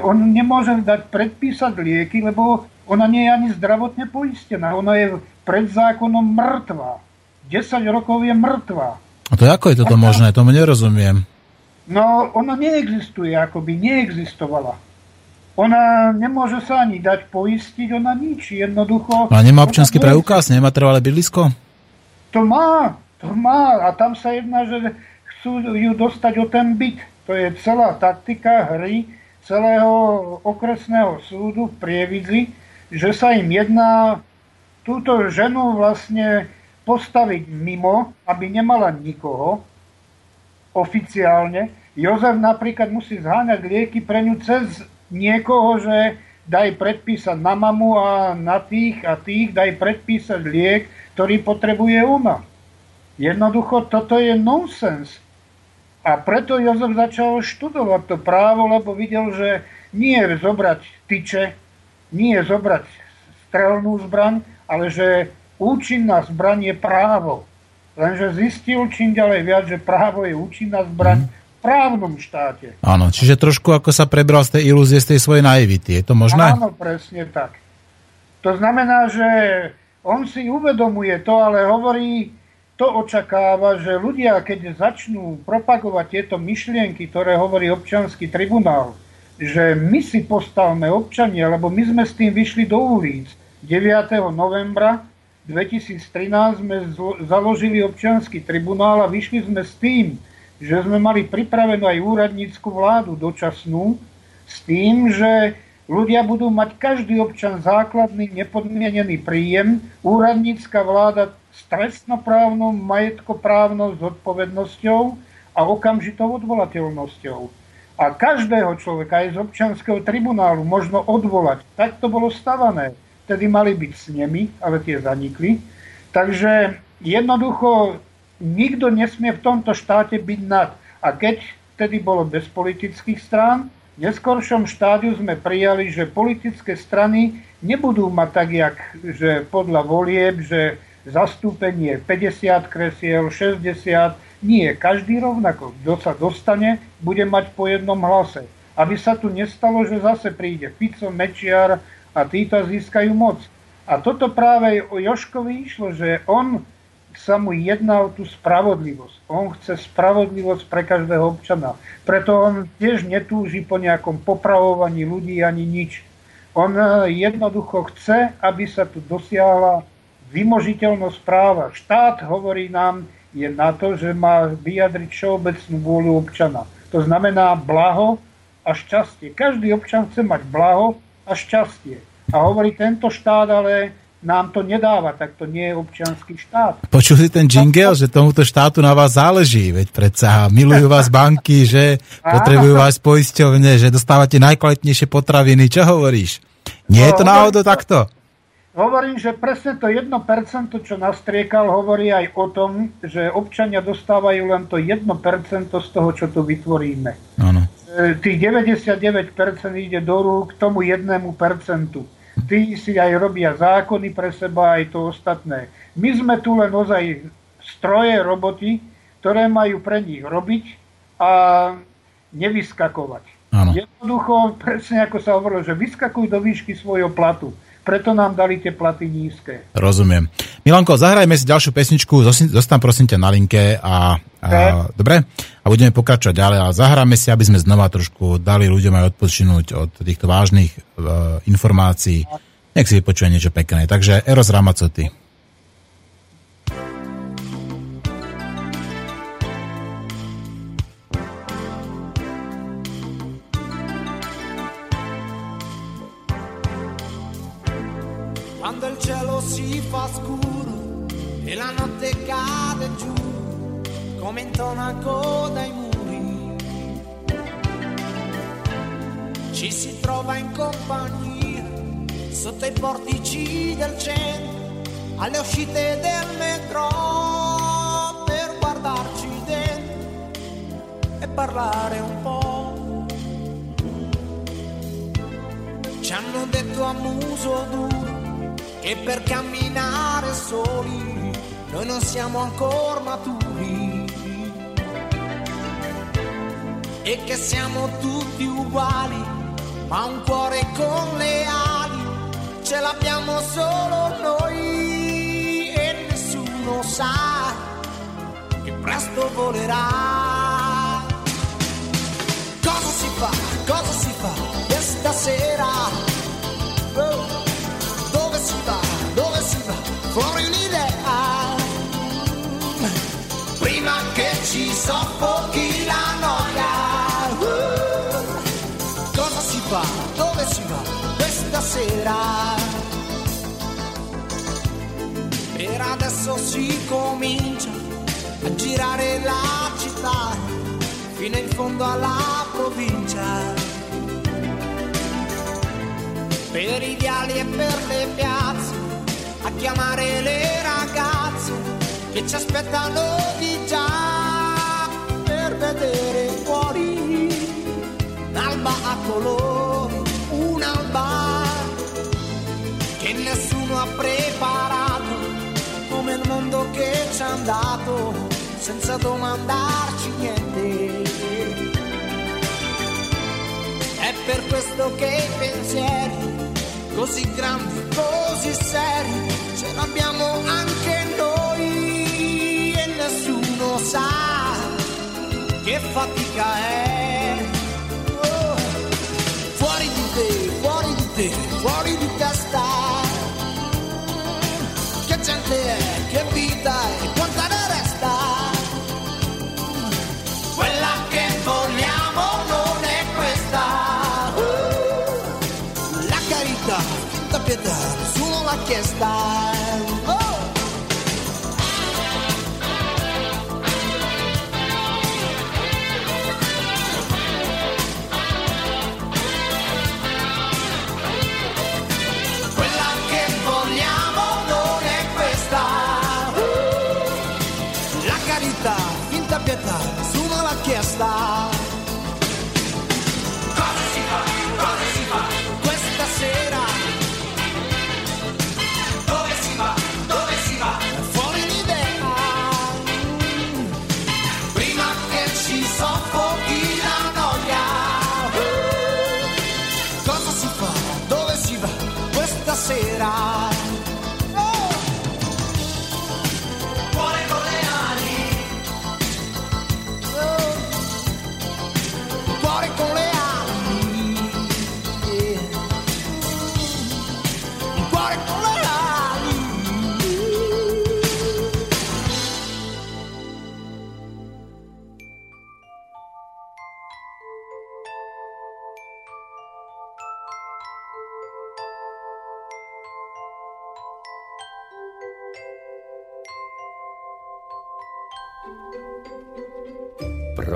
On nemôže dať predpísať lieky, lebo ona nie je ani zdravotne poistená. Ona je pred zákonom mŕtva. 10 rokov je mŕtva. A to ako je toto ona, možné? Tomu nerozumiem. No, ona neexistuje, ako by neexistovala. Ona nemôže sa ani dať poistiť, ona nič, jednoducho... A nemá občanský preukaz, nemá trvalé bydlisko? To má, to má. A tam sa jedná, že chcú ju dostať o ten byt. To je celá taktika hry celého okresného súdu v Prievidzi, že sa im jedná túto ženu vlastne postaviť mimo, aby nemala nikoho oficiálne. Jozef napríklad musí zháňať lieky pre ňu cez niekoho, že daj predpísať na mamu a na tých a tých, daj predpísať liek, ktorý potrebuje ona. Jednoducho toto je nonsens. A preto Jozef začal študovať to právo, lebo videl, že nie zobrať tyče, nie zobrať strelnú zbraň, ale že účinná zbraň je právo. Lenže zistil čím ďalej viac, že právo je účinná zbraň mm. v právnom štáte. Áno, čiže trošku ako sa prebral z tej ilúzie, z tej svojej naivity. Je to možné? Áno, presne tak. To znamená, že on si uvedomuje to, ale hovorí, to očakáva, že ľudia, keď začnú propagovať tieto myšlienky, ktoré hovorí občanský tribunál, že my si postavme občania, lebo my sme s tým vyšli do ulic. 9. novembra 2013 sme založili občianský tribunál a vyšli sme s tým, že sme mali pripravenú aj úradnícku vládu dočasnú, s tým, že ľudia budú mať každý občan základný nepodmienený príjem, úradnícka vláda s trestnoprávnou, majetkoprávnou zodpovednosťou a okamžitou odvolateľnosťou a každého človeka aj z občanského tribunálu možno odvolať. Tak to bolo stavané. Vtedy mali byť s nimi, ale tie zanikli. Takže jednoducho nikto nesmie v tomto štáte byť nad. A keď vtedy bolo bez politických strán, v neskoršom štádiu sme prijali, že politické strany nebudú mať tak, jak, že podľa volieb, že zastúpenie 50 kresiel, 60, nie, každý rovnako. Kto sa dostane, bude mať po jednom hlase. Aby sa tu nestalo, že zase príde Fico, Mečiar a títo získajú moc. A toto práve o Joškovi išlo, že on sa mu jedná o tú spravodlivosť. On chce spravodlivosť pre každého občana. Preto on tiež netúži po nejakom popravovaní ľudí ani nič. On eh, jednoducho chce, aby sa tu dosiahla vymožiteľnosť práva. Štát hovorí nám, je na to, že má vyjadriť všeobecnú vôľu občana. To znamená blaho a šťastie. Každý občan chce mať blaho a šťastie. A hovorí, tento štát ale nám to nedáva, tak to nie je občianský štát. Počul si ten jingle, že tomuto štátu na vás záleží, veď predsa milujú vás banky, že potrebujú vás poisťovne, že dostávate najkvalitnejšie potraviny. Čo hovoríš? Nie je to no, náhodou takto? Hovorím, že presne to 1%, čo nastriekal, hovorí aj o tom, že občania dostávajú len to 1% z toho, čo tu vytvoríme. Ano. E, tých 99% ide do rúk tomu 1%. Tí si aj robia zákony pre seba, aj to ostatné. My sme tu len ozaj stroje, roboty, ktoré majú pre nich robiť a nevyskakovať. Ano. Jednoducho, presne ako sa hovorilo, že vyskakujú do výšky svojho platu preto nám dali tie platy nízke. Rozumiem. Milanko, zahrajme si ďalšiu pesničku, zostan prosím ťa na linke a, a dobre? A budeme pokračovať ďalej, ale zahráme si, aby sme znova trošku dali ľuďom aj odpočinúť od týchto vážnych uh, informácií. Nech si vypočuje niečo pekné. Takže Eros Ramacoty. Come intonaco dai muri. Ci si trova in compagnia sotto i portici del centro, alle uscite del metro per guardarci dentro e parlare un po'. Ci hanno detto a muso duro che per camminare soli noi non siamo ancora maturi e che siamo tutti uguali, ma un cuore con le ali ce l'abbiamo solo noi e nessuno sa che presto volerà. Cosa si fa? Cosa si fa questa sera? Oh si va, dove si va, fuori un'idea. Adesso si comincia a girare la città fino in fondo alla provincia. Per i viali e per le piazze, a chiamare le ragazze che ci aspettano di già per vedere fuori un'alba a colori, un'alba che nessuno ha preparato che ci è andato senza domandarci niente. È per questo che i pensieri così grandi, così seri, ce l'abbiamo anche noi e nessuno sa che fatica è. Oh. Fuori di te, fuori di te, fuori di testa.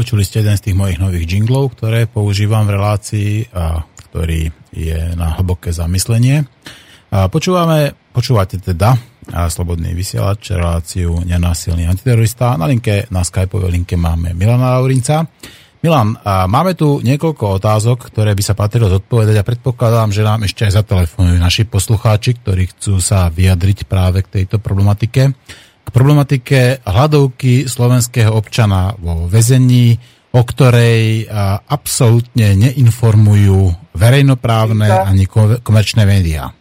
Počuli ste jeden z tých mojich nových jinglov, ktoré používam v relácii a ktorý je na hlboké zamyslenie. A počúvame, počúvate teda a Slobodný vysielač, reláciu Nenásilný antiterorista. Na linke, na Skypeovej linke máme Milana Laurinca. Milan, a máme tu niekoľko otázok, ktoré by sa patrilo zodpovedať a predpokladám, že nám ešte aj zatelefonujú naši poslucháči, ktorí chcú sa vyjadriť práve k tejto problematike problematike hľadovky slovenského občana vo väzení, o ktorej absolútne neinformujú verejnoprávne ani komerčné médiá.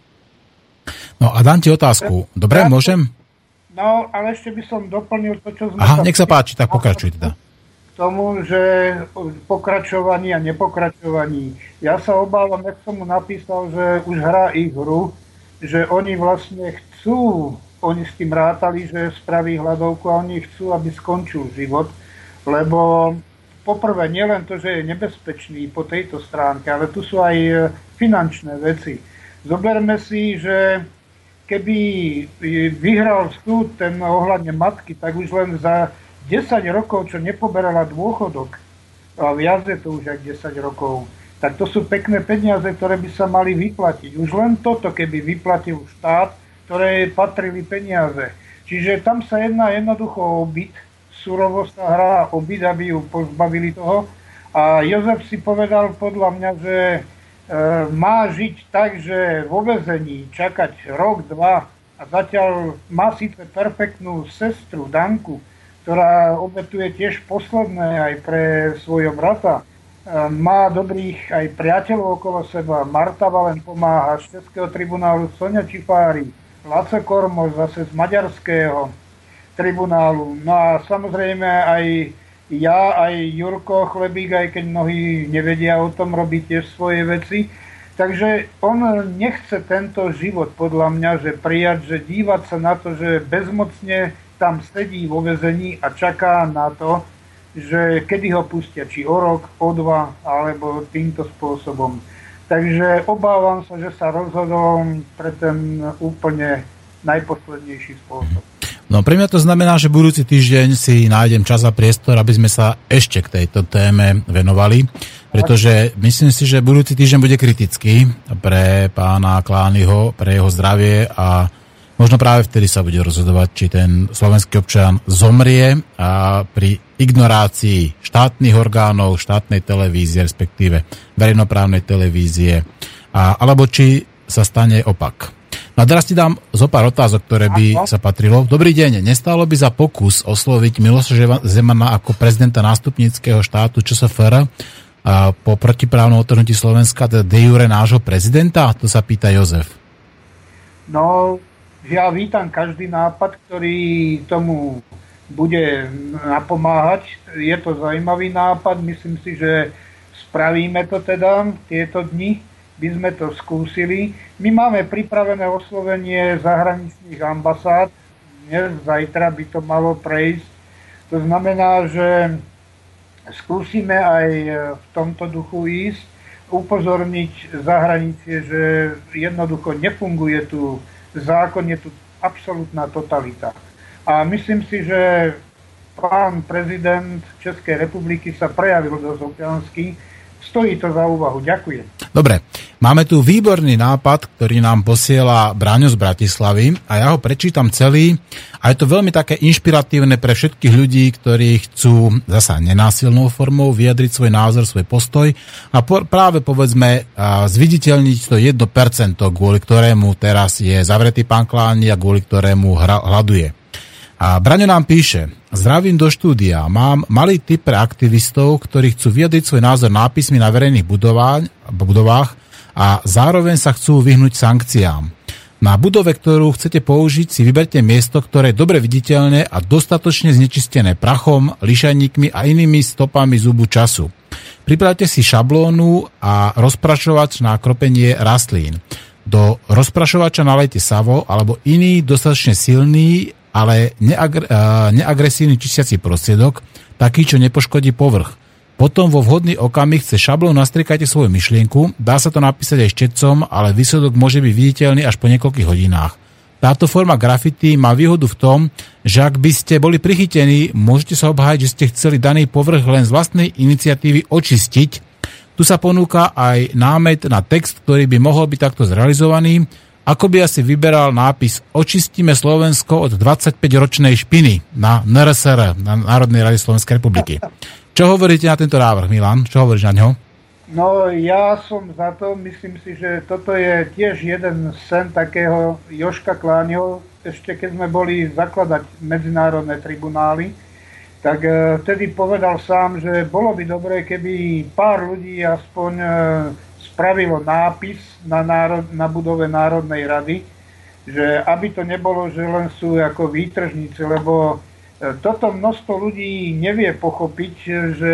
No a dám ti otázku. Dobre, môžem? No, ale ešte by som doplnil to, čo sme... Aha, nech sa páči, tak pokračuj teda. K tomu, že pokračovaní a nepokračovaní. Ja sa obávam, jak som mu napísal, že už hrá ich hru, že oni vlastne chcú oni s tým rátali, že spraví hľadovku a oni chcú, aby skončil život, lebo poprvé nielen to, že je nebezpečný po tejto stránke, ale tu sú aj e, finančné veci. Zoberme si, že keby vyhral súd ten ohľadne matky, tak už len za 10 rokov, čo nepoberala dôchodok, a viac je to už aj 10 rokov, tak to sú pekné peniaze, ktoré by sa mali vyplatiť. Už len toto, keby vyplatil štát, ktoré patrili peniaze. Čiže tam sa jedná jednoducho o byt, surovo sa hrá o byt, aby ju pozbavili toho. A Jozef si povedal podľa mňa, že e, má žiť tak, že vo vezení čakať rok, dva a zatiaľ má síce perfektnú sestru Danku, ktorá obetuje tiež posledné aj pre svojho brata. E, má dobrých aj priateľov okolo seba. Marta Valen pomáha z Českého tribunálu Sonia Čifári, Laco Kormoš zase z maďarského tribunálu. No a samozrejme aj ja, aj Jurko Chlebík, aj keď mnohí nevedia o tom, robí tiež svoje veci. Takže on nechce tento život podľa mňa, že prijať, že dívať sa na to, že bezmocne tam sedí vo vezení a čaká na to, že kedy ho pustia, či o rok, o dva, alebo týmto spôsobom. Takže obávam sa, že sa rozhodol pre ten úplne najposlednejší spôsob. No pre mňa to znamená, že budúci týždeň si nájdem čas a priestor, aby sme sa ešte k tejto téme venovali, pretože myslím si, že budúci týždeň bude kritický pre pána Klányho, pre jeho zdravie a Možno práve vtedy sa bude rozhodovať, či ten slovenský občan zomrie a pri ignorácii štátnych orgánov, štátnej televízie, respektíve verejnoprávnej televízie, a, alebo či sa stane opak. No a teraz ti dám zo pár otázok, ktoré by sa patrilo. Dobrý deň, nestálo by za pokus osloviť Miloša Zemana ako prezidenta nástupníckého štátu ČSFR a po protiprávnom otrhnutí Slovenska, teda de jure nášho prezidenta? To sa pýta Jozef. No, ja vítam každý nápad, ktorý tomu bude napomáhať. Je to zaujímavý nápad, myslím si, že spravíme to teda tieto dni, by sme to skúsili. My máme pripravené oslovenie zahraničných ambasád, dnes, zajtra by to malo prejsť. To znamená, že skúsime aj v tomto duchu ísť, upozorniť zahraničie, že jednoducho nefunguje tu zákon, je tu absolútna totalita. A myslím si, že pán prezident Českej republiky sa prejavil dosť občiansky. Stojí to za úvahu. Ďakujem. Dobre, máme tu výborný nápad, ktorý nám posiela Bráňo z Bratislavy a ja ho prečítam celý a je to veľmi také inšpiratívne pre všetkých ľudí, ktorí chcú zasa nenásilnou formou vyjadriť svoj názor, svoj postoj a po, práve povedzme zviditeľniť to 1%, kvôli ktorému teraz je zavretý pán Kláni a kvôli ktorému hra, hľaduje. A Braňo nám píše, zdravím do štúdia, mám malý typ pre aktivistov, ktorí chcú vyjadriť svoj názor nápismi na verejných budovách a zároveň sa chcú vyhnúť sankciám. Na budove, ktorú chcete použiť, si vyberte miesto, ktoré je dobre viditeľné a dostatočne znečistené prachom, lišajníkmi a inými stopami zubu času. Pripravte si šablónu a rozprašovač na kropenie rastlín. Do rozprašovača nalejte savo alebo iný dostatočne silný, ale neagr- neagresívny čistiaci prostriedok, taký, čo nepoškodí povrch. Potom vo vhodný okamih cez šablón nastriekajte svoju myšlienku, dá sa to napísať aj štecom, ale výsledok môže byť viditeľný až po niekoľkých hodinách. Táto forma grafity má výhodu v tom, že ak by ste boli prichytení, môžete sa obhájiť, že ste chceli daný povrch len z vlastnej iniciatívy očistiť. Tu sa ponúka aj námet na text, ktorý by mohol byť takto zrealizovaný, ako by asi vyberal nápis Očistíme Slovensko od 25-ročnej špiny na NRSR, na Národnej rady Slovenskej republiky. Čo hovoríte na tento návrh, Milan? Čo hovoríš na ňo? No ja som za to, myslím si, že toto je tiež jeden sen takého Joška Kláňho, ešte keď sme boli zakladať medzinárodné tribunály, tak e, vtedy povedal sám, že bolo by dobré, keby pár ľudí aspoň e, spravilo nápis na, národ, na budove Národnej rady, že aby to nebolo, že len sú ako výtržníci, lebo toto množstvo ľudí nevie pochopiť, že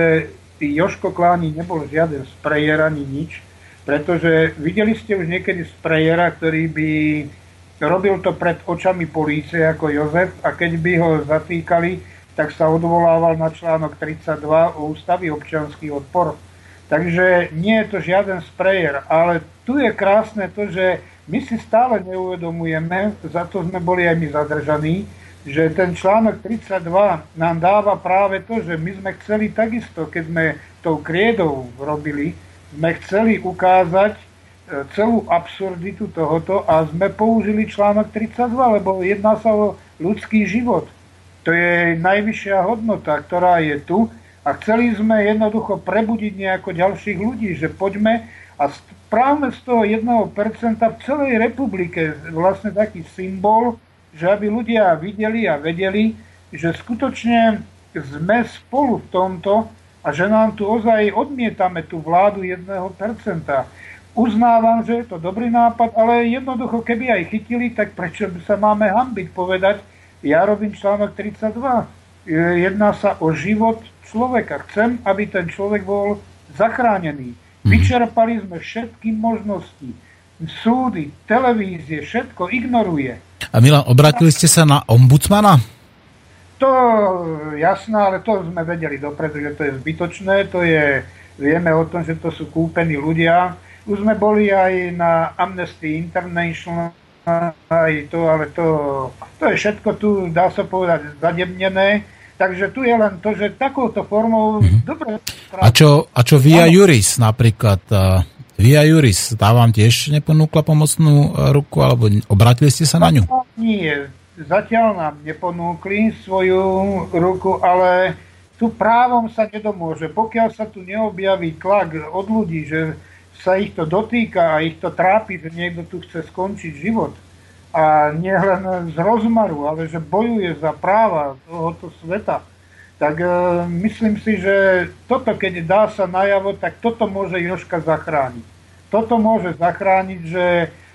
Joško Kláni nebol žiaden sprejer ani nič, pretože videli ste už niekedy sprejera, ktorý by robil to pred očami polície ako Jozef a keď by ho zatýkali, tak sa odvolával na článok 32 o ústavy občianský odpor. Takže nie je to žiaden sprejer, ale tu je krásne to, že my si stále neuvedomujeme, za to sme boli aj my zadržaní, že ten článok 32 nám dáva práve to, že my sme chceli takisto, keď sme tou kriedou robili, sme chceli ukázať e, celú absurditu tohoto a sme použili článok 32, lebo jedná sa o ľudský život. To je najvyššia hodnota, ktorá je tu a chceli sme jednoducho prebudiť nejako ďalších ľudí, že poďme a správme z toho 1% v celej republike vlastne taký symbol, že aby ľudia videli a vedeli, že skutočne sme spolu v tomto a že nám tu ozaj odmietame tú vládu 1%. Uznávam, že je to dobrý nápad, ale jednoducho, keby aj chytili, tak prečo sa máme hambiť povedať, ja robím článok 32. Jedná sa o život človeka. Chcem, aby ten človek bol zachránený. Mhm. Vyčerpali sme všetky možnosti. Súdy, televízie, všetko ignoruje. A Milan, obratili ste sa na ombudsmana? To jasné, ale to sme vedeli dopredu, že to je zbytočné, to je, vieme o tom, že to sú kúpení ľudia. Už sme boli aj na Amnesty International, aj to, ale to, to je všetko tu, dá sa povedať, zademnené. Takže tu je len to, že takouto formou... Mm-hmm. Dobre, a čo, a čo Via Juris napríklad? Via Juris, tá vám tiež neponúkla pomocnú e, ruku, alebo obratili ste sa na ňu? Nie, zatiaľ nám neponúkli svoju ruku, ale tu právom sa nedomôže. Pokiaľ sa tu neobjaví tlak od ľudí, že sa ich to dotýka a ich to trápi, že niekto tu chce skončiť život a nie len z rozmaru, ale že bojuje za práva tohoto sveta, tak e, myslím si, že toto, keď dá sa najavo, tak toto môže Joška zachrániť. Toto môže zachrániť, že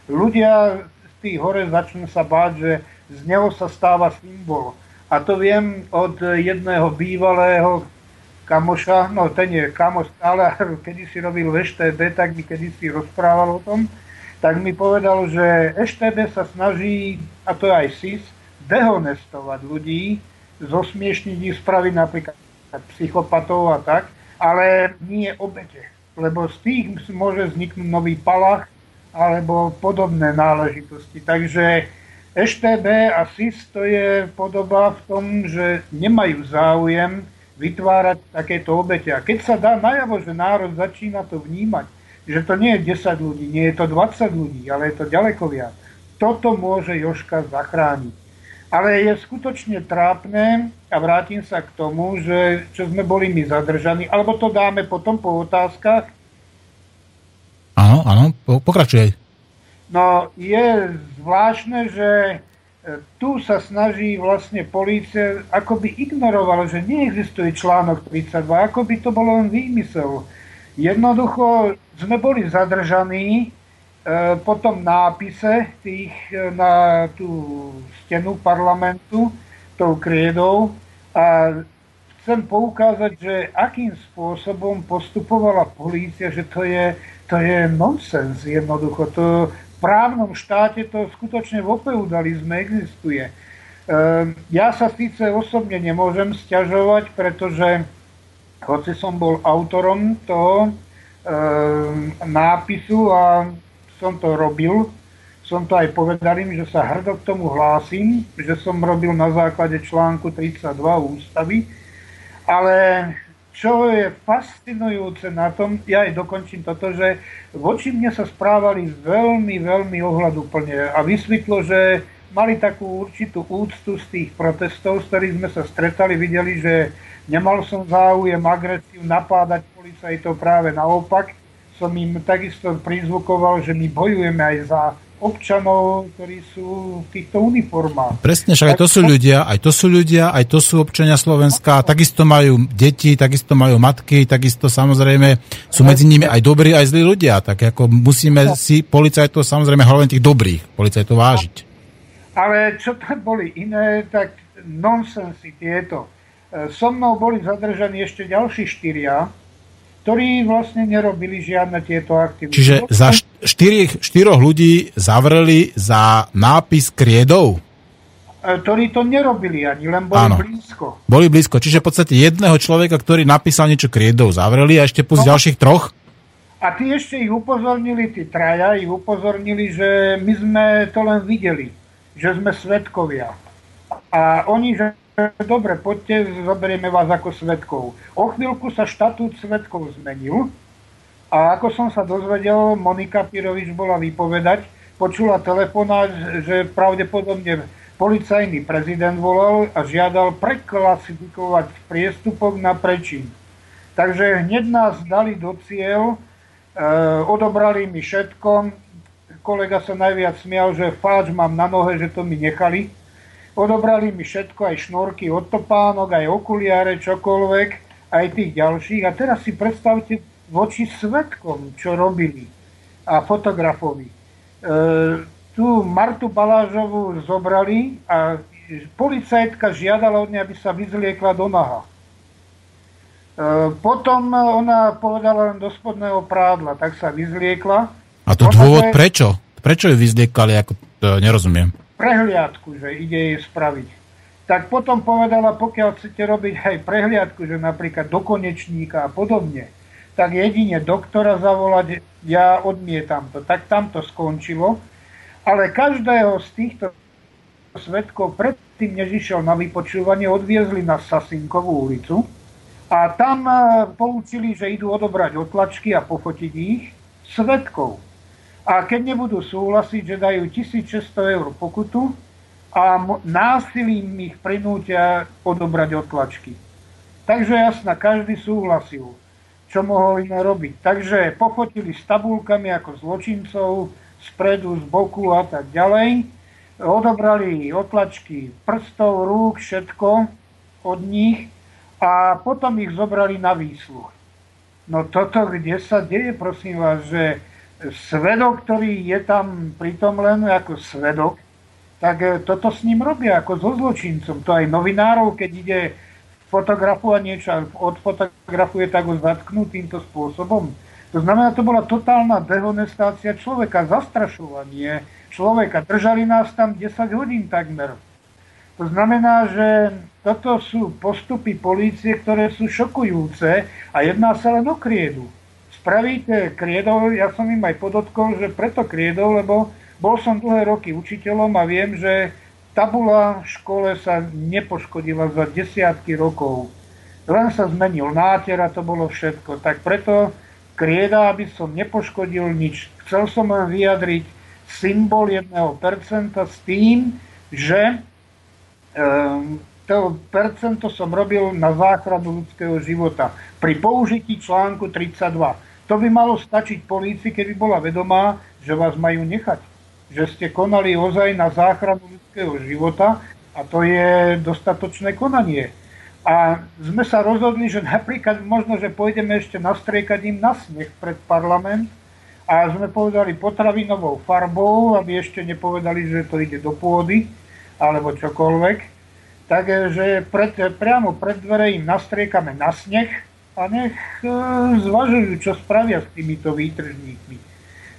ľudia z tých hore začnú sa báť, že z neho sa stáva symbol. A to viem od jedného bývalého kamoša, no ten je kamoš stále, kedy si robil v tak mi kedy si rozprával o tom, tak mi povedal, že EŠTB sa snaží, a to je aj SIS, dehonestovať ľudí, zosmiešniť ich, spraviť napríklad psychopatov a tak, ale nie obete. Lebo z tých môže vzniknúť nový palach alebo podobné náležitosti. Takže EŠTB a SIS to je podoba v tom, že nemajú záujem vytvárať takéto obete. A keď sa dá najavo, že národ začína to vnímať, že to nie je 10 ľudí, nie je to 20 ľudí, ale je to ďaleko viac, toto môže Joška zachrániť. Ale je skutočne trápne, a vrátim sa k tomu, že čo sme boli my zadržaní, alebo to dáme potom po otázkach. Áno, áno, pokračuj. No, je zvláštne, že tu sa snaží vlastne polícia, ako by ignorovala, že neexistuje článok 32, ako by to bolo len výmysel. Jednoducho sme boli zadržaní e, po tom nápise tých e, na tú stenu parlamentu tou kriedou a chcem poukázať, že akým spôsobom postupovala polícia, že to je, to je nonsens jednoducho. To, právnom štáte to skutočne vo feudalizme existuje. Ehm, ja sa síce osobne nemôžem stiažovať, pretože hoci som bol autorom toho nápisu a som to robil, som to aj povedal im, že sa hrdo k tomu hlásim, že som robil na základe článku 32 ústavy, ale čo je fascinujúce na tom, ja aj dokončím toto, že voči mne sa správali veľmi, veľmi ohľaduplne a vysvetlo, že mali takú určitú úctu z tých protestov, s ktorých sme sa stretali, videli, že nemal som záujem agresiu napádať policajtov, práve naopak som im takisto prizvukoval, že my bojujeme aj za občanov, ktorí sú v týchto uniformách. Presne, však aj to sú ľudia, aj to sú ľudia, aj to sú občania Slovenska, takisto majú deti, takisto majú matky, takisto samozrejme sú medzi nimi aj dobrí, aj zlí ľudia, tak ako musíme si policajtov, samozrejme hlavne tých dobrých policajtov vážiť. Ale čo tam boli iné, tak nonsensy tieto. E, so mnou boli zadržaní ešte ďalší štyria, ktorí vlastne nerobili žiadne tieto aktivity. Čiže za štyrich, štyroch ľudí zavreli za nápis kriedov? E, ktorí to nerobili ani, len boli Áno. blízko. Boli blízko, čiže v podstate jedného človeka, ktorý napísal niečo kriedov, zavreli a ešte plus no. ďalších troch? A tí ešte ich upozornili, tí traja ich upozornili, že my sme to len videli, že sme svetkovia. A oni, že dobre, poďte, zoberieme vás ako svetkov. O chvíľku sa štatút svetkov zmenil a ako som sa dozvedel, Monika Pirovič bola vypovedať, počula telefonát, že pravdepodobne policajný prezident volal a žiadal preklasifikovať priestupok na prečin. Takže hneď nás dali do cieľ, e, odobrali mi všetko, kolega sa najviac smial, že fáč mám na nohe, že to mi nechali, Odobrali mi všetko, aj šnorky od topánok, aj okuliare, čokoľvek, aj tých ďalších. A teraz si predstavte voči svetkom, čo robili a fotografovi. E, tu Martu Balážovú zobrali a policajtka žiadala od nej, aby sa vyzliekla do naha. E, potom ona povedala len do spodného prádla, tak sa vyzliekla. A to dôvod prečo? Prečo ju vyzliekali, ako to nerozumiem prehliadku, že ide jej spraviť. Tak potom povedala, pokiaľ chcete robiť aj prehliadku, že napríklad do konečníka a podobne, tak jedine doktora zavolať, ja odmietam to. Tak tam to skončilo. Ale každého z týchto svetkov predtým, než išiel na vypočúvanie, odviezli na Sasinkovú ulicu a tam eh, poučili, že idú odobrať otlačky a pofotiť ich svetkov a keď nebudú súhlasiť, že dajú 1600 eur pokutu a násilím ich prinútia odobrať otlačky. Takže jasná, každý súhlasil, čo mohol iné robiť. Takže pofotili s tabulkami ako zločincov, spredu, z boku a tak ďalej. Odobrali otlačky prstov, rúk, všetko od nich a potom ich zobrali na výsluch. No toto, kde sa deje, prosím vás, že svedok, ktorý je tam pritom len ako svedok, tak e, toto s ním robia ako so zločincom. To aj novinárov, keď ide fotografovať niečo odfotografuje, tak ho zatknú týmto spôsobom. To znamená, to bola totálna dehonestácia človeka, zastrašovanie človeka. Držali nás tam 10 hodín takmer. To znamená, že toto sú postupy polície, ktoré sú šokujúce a jedná sa len o kriedu spravíte kriedov, ja som im aj podotkol, že preto kriedov, lebo bol som dlhé roky učiteľom a viem, že tabula v škole sa nepoškodila za desiatky rokov. Len sa zmenil náter a to bolo všetko. Tak preto krieda, aby som nepoškodil nič. Chcel som len vyjadriť symbol 1% s tým, že um, to percento som robil na záchranu ľudského života pri použití článku 32. To by malo stačiť polícii, keby bola vedomá, že vás majú nechať. že ste konali ozaj na záchranu ľudského života a to je dostatočné konanie. A sme sa rozhodli, že napríklad možno, že pôjdeme ešte nastriekať im na sneh pred parlament a sme povedali potravinovou farbou, aby ešte nepovedali, že to ide do pôdy alebo čokoľvek. Takže pred, priamo pred dvere im nastriekame na sneh a nech e, zvažujú, čo spravia s týmito výtržníkmi.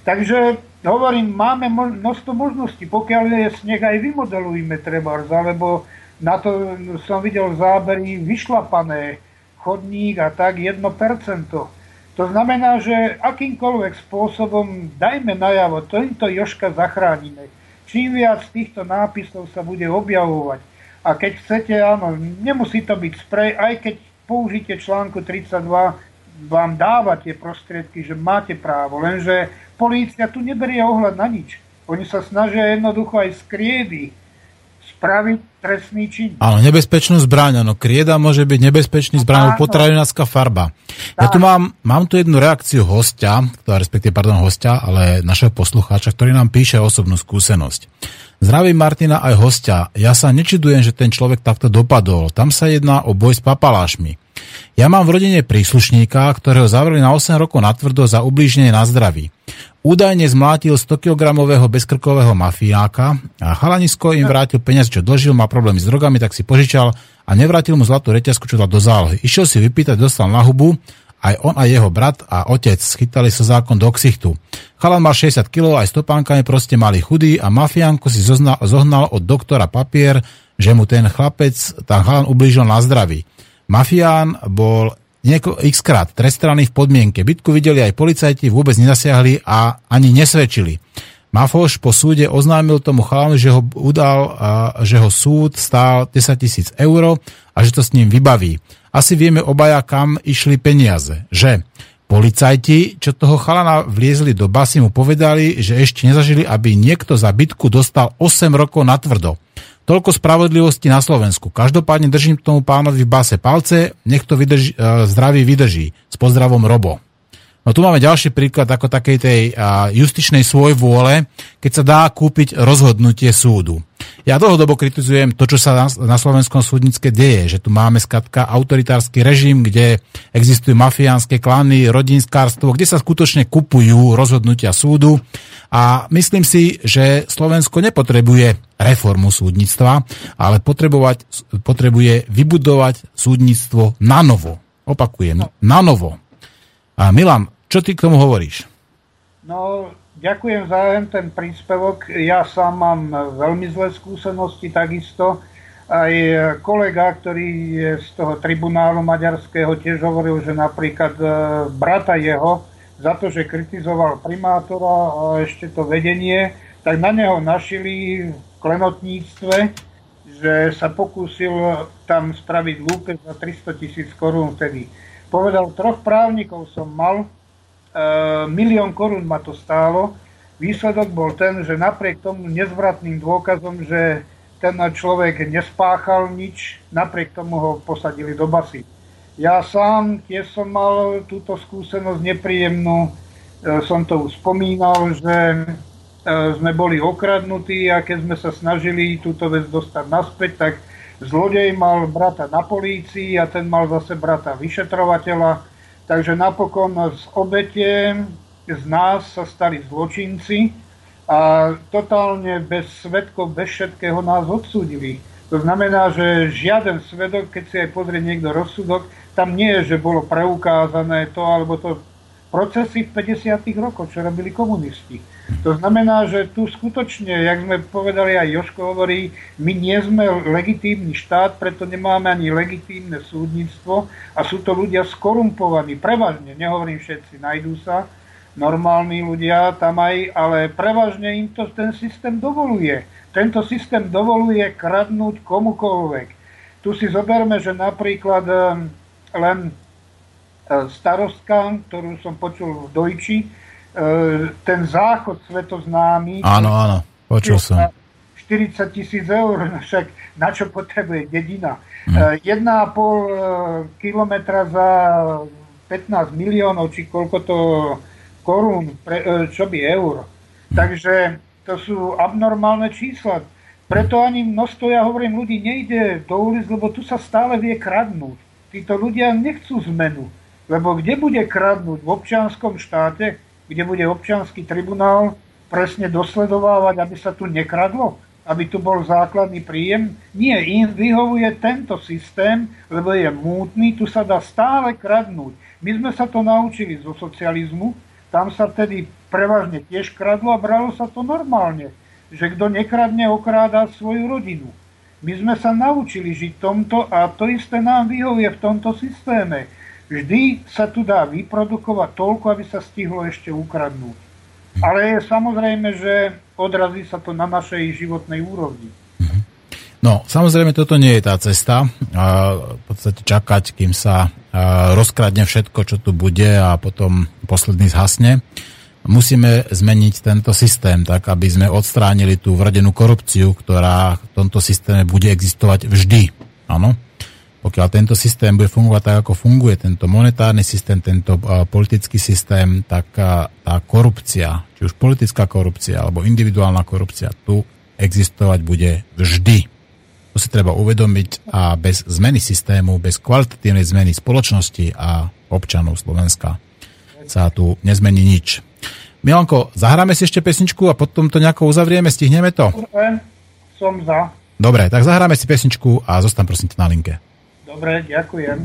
Takže hovorím, máme množstvo možností, pokiaľ je sneh aj vymodelujme treba, alebo na to som videl zábery vyšlapané, chodník a tak 1%. To znamená, že akýmkoľvek spôsobom dajme najavo, týmto Joška zachránime. Čím viac týchto nápisov sa bude objavovať, a keď chcete, áno, nemusí to byť sprej, aj keď použite článku 32, vám dáva tie prostriedky, že máte právo, lenže polícia tu neberie ohľad na nič. Oni sa snažia jednoducho aj z kriedy spraviť trestný čin. Áno, nebezpečnú zbraň, áno, krieda môže byť nebezpečný zbraň, potravinárska farba. Ja tu mám, mám tu jednu reakciu hostia, respektíve, pardon, hostia, ale našeho poslucháča, ktorý nám píše osobnú skúsenosť. Zdravím Martina aj hostia. Ja sa nečudujem, že ten človek takto dopadol. Tam sa jedná o boj s papalášmi. Ja mám v rodine príslušníka, ktorého zavreli na 8 rokov natvrdo za ublíženie na zdraví. Údajne zmlátil 100 kg bezkrkového mafiáka a chalanisko im vrátil peniaze, čo dožil, má problémy s drogami, tak si požičal a nevrátil mu zlatú reťazku, čo dal do zálohy. Išiel si vypýtať, dostal na hubu aj on a jeho brat a otec schytali sa zákon do ksichtu. Chalan mal 60 kg, aj stopánkami proste mali chudý a mafiánko si zoznal, zohnal od doktora papier, že mu ten chlapec, tam chalan ublížil na zdraví. Mafián bol nieko, x krát trestaný v podmienke. Bytku videli aj policajti, vôbec nezasiahli a ani nesvedčili. Mafoš po súde oznámil tomu chalanu, že ho udal, že ho súd stál 10 tisíc eur a že to s ním vybaví asi vieme obaja, kam išli peniaze. Že policajti, čo toho chalana vliezli do basy, mu povedali, že ešte nezažili, aby niekto za bytku dostal 8 rokov na tvrdo. Toľko spravodlivosti na Slovensku. Každopádne držím tomu pánovi v base palce, nech to vydrží, e, zdravý vydrží. S pozdravom Robo. No tu máme ďalší príklad ako takej tej justičnej svojvôle, keď sa dá kúpiť rozhodnutie súdu. Ja dlhodobo kritizujem to, čo sa na, slovenskom súdnické deje, že tu máme skatka autoritársky režim, kde existujú mafiánske klany, rodinskárstvo, kde sa skutočne kupujú rozhodnutia súdu a myslím si, že Slovensko nepotrebuje reformu súdnictva, ale potrebovať, potrebuje vybudovať súdnictvo na novo. Opakujem, na novo. A Milan, čo ty k tomu hovoríš? No, ďakujem za ten príspevok. Ja sám mám veľmi zlé skúsenosti takisto. Aj kolega, ktorý je z toho tribunálu maďarského, tiež hovoril, že napríklad e, brata jeho za to, že kritizoval primátora a ešte to vedenie, tak na neho našili v klenotníctve, že sa pokúsil tam spraviť lúpec za 300 tisíc korún vtedy povedal, troch právnikov som mal, e, milión korún ma to stálo. Výsledok bol ten, že napriek tomu nezvratným dôkazom, že ten človek nespáchal nič, napriek tomu ho posadili do basy. Ja sám tiež som mal túto skúsenosť nepríjemnú, e, som to už spomínal, že e, sme boli okradnutí a keď sme sa snažili túto vec dostať naspäť, tak Zlodej mal brata na polícii a ten mal zase brata vyšetrovateľa. Takže napokon z obete z nás sa stali zločinci a totálne bez svetkov, bez všetkého nás odsúdili. To znamená, že žiaden svedok, keď si aj pozrie niekto rozsudok, tam nie je, že bolo preukázané to alebo to procesy v 50. rokoch, čo robili komunisti. To znamená, že tu skutočne, jak sme povedali aj Joško hovorí, my nie sme legitímny štát, preto nemáme ani legitímne súdnictvo a sú to ľudia skorumpovaní, prevažne, nehovorím všetci, najdú sa, normálni ľudia tam aj, ale prevažne im to ten systém dovoluje. Tento systém dovoluje kradnúť komukoľvek. Tu si zoberme, že napríklad len eh, starostka, ktorú som počul v Dojči, E, ten záchod svetoznámy. Áno, áno, počul som. 40 tisíc eur, no však na čo potrebuje dedina. Hmm. 1,5 e, kilometra za 15 miliónov, či koľko to korún, pre, čo by eur. Takže To sú abnormálne čísla. Preto ani množstvo, ja hovorím, ľudí nejde do ulic, lebo tu sa stále vie kradnúť. Títo ľudia nechcú zmenu. Lebo kde bude kradnúť? V občianskom štáte, kde bude občianský tribunál presne dosledovávať, aby sa tu nekradlo? Aby tu bol základný príjem? Nie, im vyhovuje tento systém, lebo je mútny, tu sa dá stále kradnúť. My sme sa to naučili zo socializmu, tam sa vtedy prevažne tiež kradlo a bralo sa to normálne že kto nekradne, okráda svoju rodinu. My sme sa naučili žiť tomto a to isté nám vyhovuje v tomto systéme. Vždy sa tu dá vyprodukovať toľko, aby sa stihlo ešte ukradnúť. Ale je samozrejme, že odrazí sa to na našej životnej úrovni. No, samozrejme, toto nie je tá cesta. V podstate čakať, kým sa rozkradne všetko, čo tu bude a potom posledný zhasne musíme zmeniť tento systém tak, aby sme odstránili tú vrdenú korupciu, ktorá v tomto systéme bude existovať vždy. Áno? Pokiaľ tento systém bude fungovať tak, ako funguje, tento monetárny systém, tento uh, politický systém, tak uh, tá korupcia, či už politická korupcia alebo individuálna korupcia, tu existovať bude vždy. To si treba uvedomiť a bez zmeny systému, bez kvalitatívnej zmeny spoločnosti a občanov Slovenska sa tu nezmení nič. Milanko, zahráme si ešte pesničku a potom to nejako uzavrieme, stihneme to? Som za. Dobre, tak zahráme si pesničku a zostan prosím na linke. Dobre, ďakujem.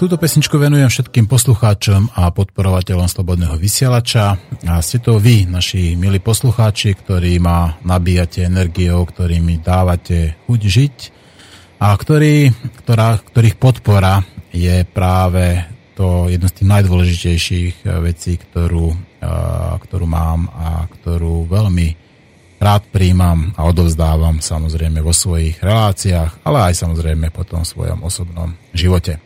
Túto pesničku venujem všetkým poslucháčom a podporovateľom Slobodného vysielača. A ste to vy, naši milí poslucháči, ktorí ma nabíjate energiou, ktorí dávate chuť žiť a ktorý, ktorá, ktorých podpora je práve to jedno z tých najdôležitejších vecí, ktorú, ktorú mám a ktorú veľmi rád príjmam a odovzdávam samozrejme vo svojich reláciách, ale aj samozrejme potom v svojom osobnom živote.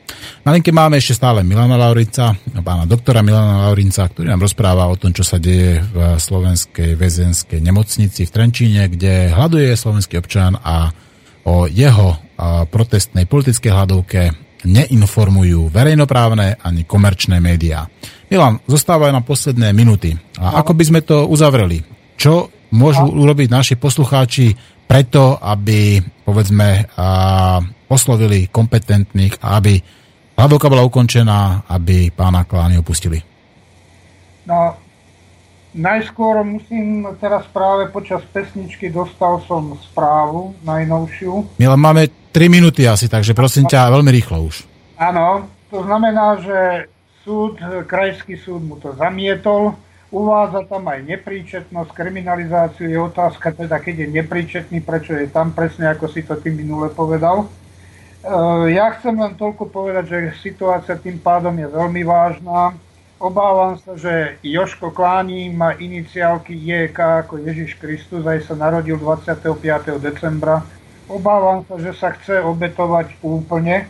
Na linke máme ešte stále Milana Laurinca, pána doktora Milana Laurinca, ktorý nám rozpráva o tom, čo sa deje v slovenskej väzenskej nemocnici v Trenčíne, kde hľaduje slovenský občan a o jeho protestnej politickej hľadovke neinformujú verejnoprávne ani komerčné médiá. Milan, zostávajú nám posledné minuty. A ako by sme to uzavreli? Čo môžu urobiť naši poslucháči preto, aby, povedzme, oslovili kompetentných aby hľadovka bola ukončená, aby pána Klány opustili? No, najskôr musím teraz práve počas pesničky dostal som správu najnovšiu. Milan, máme 3 minúty asi, takže prosím ťa, veľmi rýchlo už. Áno, to znamená, že súd, krajský súd mu to zamietol, uvádza tam aj nepríčetnosť, kriminalizáciu, je otázka teda, keď je nepríčetný, prečo je tam presne, ako si to tým minule povedal. E, ja chcem len toľko povedať, že situácia tým pádom je veľmi vážna. Obávam sa, že Joško Kláni má iniciálky JK ako Ježiš Kristus, aj sa narodil 25. decembra. Obávam sa, že sa chce obetovať úplne. E,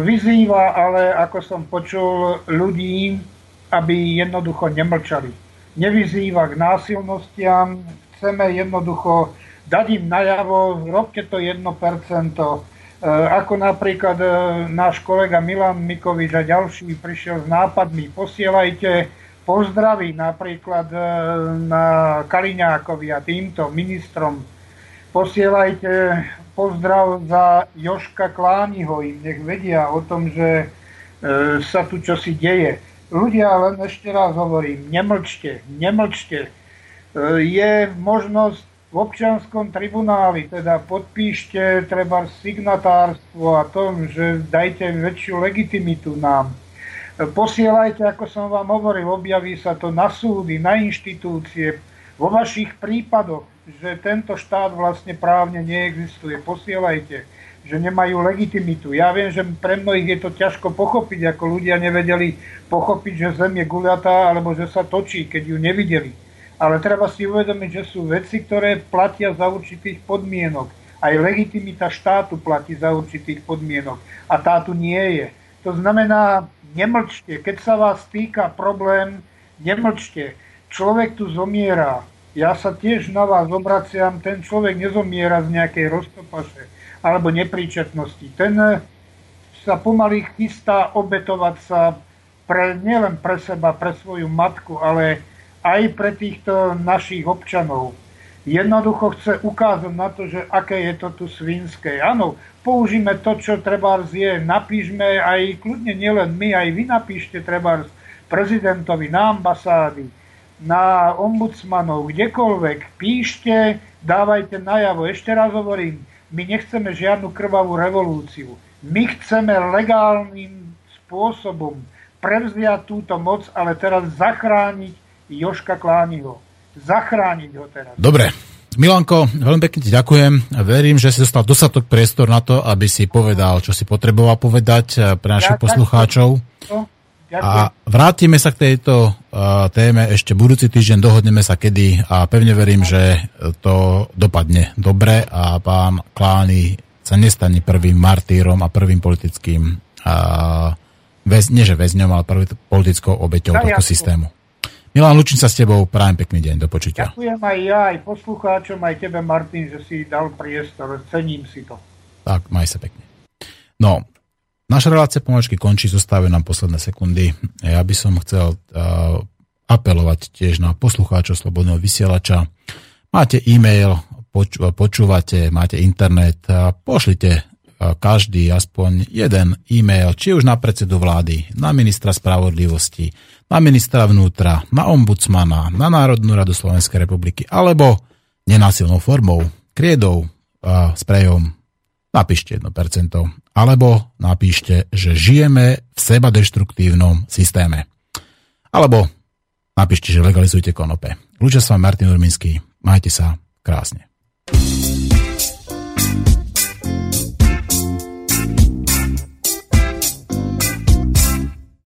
vyzýva ale, ako som počul, ľudí, aby jednoducho nemlčali. Nevyzýva k násilnostiam, chceme jednoducho dať im najavo, robte to 1%, e, ako napríklad e, náš kolega Milan Mikovič a ďalší prišiel s nápadmi, posielajte pozdravy napríklad e, na Kaliňákovi a týmto ministrom, posielajte pozdrav za Joška Klániho, im nech vedia o tom, že sa tu čosi deje. Ľudia, len ešte raz hovorím, nemlčte, nemlčte. Je možnosť v občianskom tribunáli, teda podpíšte treba signatárstvo a tom, že dajte väčšiu legitimitu nám. Posielajte, ako som vám hovoril, objaví sa to na súdy, na inštitúcie, vo vašich prípadoch, že tento štát vlastne právne neexistuje. Posielajte že nemajú legitimitu. Ja viem, že pre mnohých je to ťažko pochopiť, ako ľudia nevedeli pochopiť, že Zem je guľatá, alebo že sa točí, keď ju nevideli. Ale treba si uvedomiť, že sú veci, ktoré platia za určitých podmienok. Aj legitimita štátu platí za určitých podmienok. A tá tu nie je. To znamená, nemlčte. Keď sa vás týka problém, nemlčte. Človek tu zomiera. Ja sa tiež na vás obraciam. Ten človek nezomiera z nejakej roztopaše alebo nepríčetnosti. Ten sa pomaly chystá obetovať sa pre, nielen pre seba, pre svoju matku, ale aj pre týchto našich občanov. Jednoducho chce ukázať na to, že aké je to tu svinské. Áno, použíme to, čo treba je, napíšme aj kľudne nielen my, aj vy napíšte treba prezidentovi na ambasády, na ombudsmanov, kdekoľvek, píšte, dávajte najavo. Ešte raz hovorím, my nechceme žiadnu krvavú revolúciu. My chceme legálnym spôsobom prevziať túto moc, ale teraz zachrániť Joška Klániho. Zachrániť ho teraz. Dobre. Milanko, veľmi pekne ti ďakujem. Verím, že si dostal dostatok priestor na to, aby si povedal, čo si potreboval povedať eh, pre našich ja, poslucháčov. To, a vrátime sa k tejto uh, téme ešte budúci týždeň, dohodneme sa kedy a pevne verím, že to dopadne dobre a pán Klány sa nestane prvým martýrom a prvým politickým uh, väz, nie že väzňom, ale prvým politickou obeťou tohto systému. Milan Lučin sa s tebou, prajem pekný deň, do počutia. Ďakujem aj ja, aj poslucháčom, aj tebe Martin, že si dal priestor, cením si to. Tak, maj sa pekne. No, Naša relácia pomačky končí, zostávajú nám posledné sekundy. Ja by som chcel uh, apelovať tiež na poslucháčov Slobodného vysielača. Máte e-mail, poč- počúvate, máte internet, pošlite každý aspoň jeden e-mail, či už na predsedu vlády, na ministra spravodlivosti, na ministra vnútra, na ombudsmana, na Národnú radu Slovenskej republiky, alebo nenásilnou formou, kriedou, uh, sprejom, napíšte 1%. Alebo napíšte, že žijeme v seba deštruktívnom systéme. Alebo napíšte, že legalizujte konope. Ľudia s vami Martin Urminský. Majte sa krásne.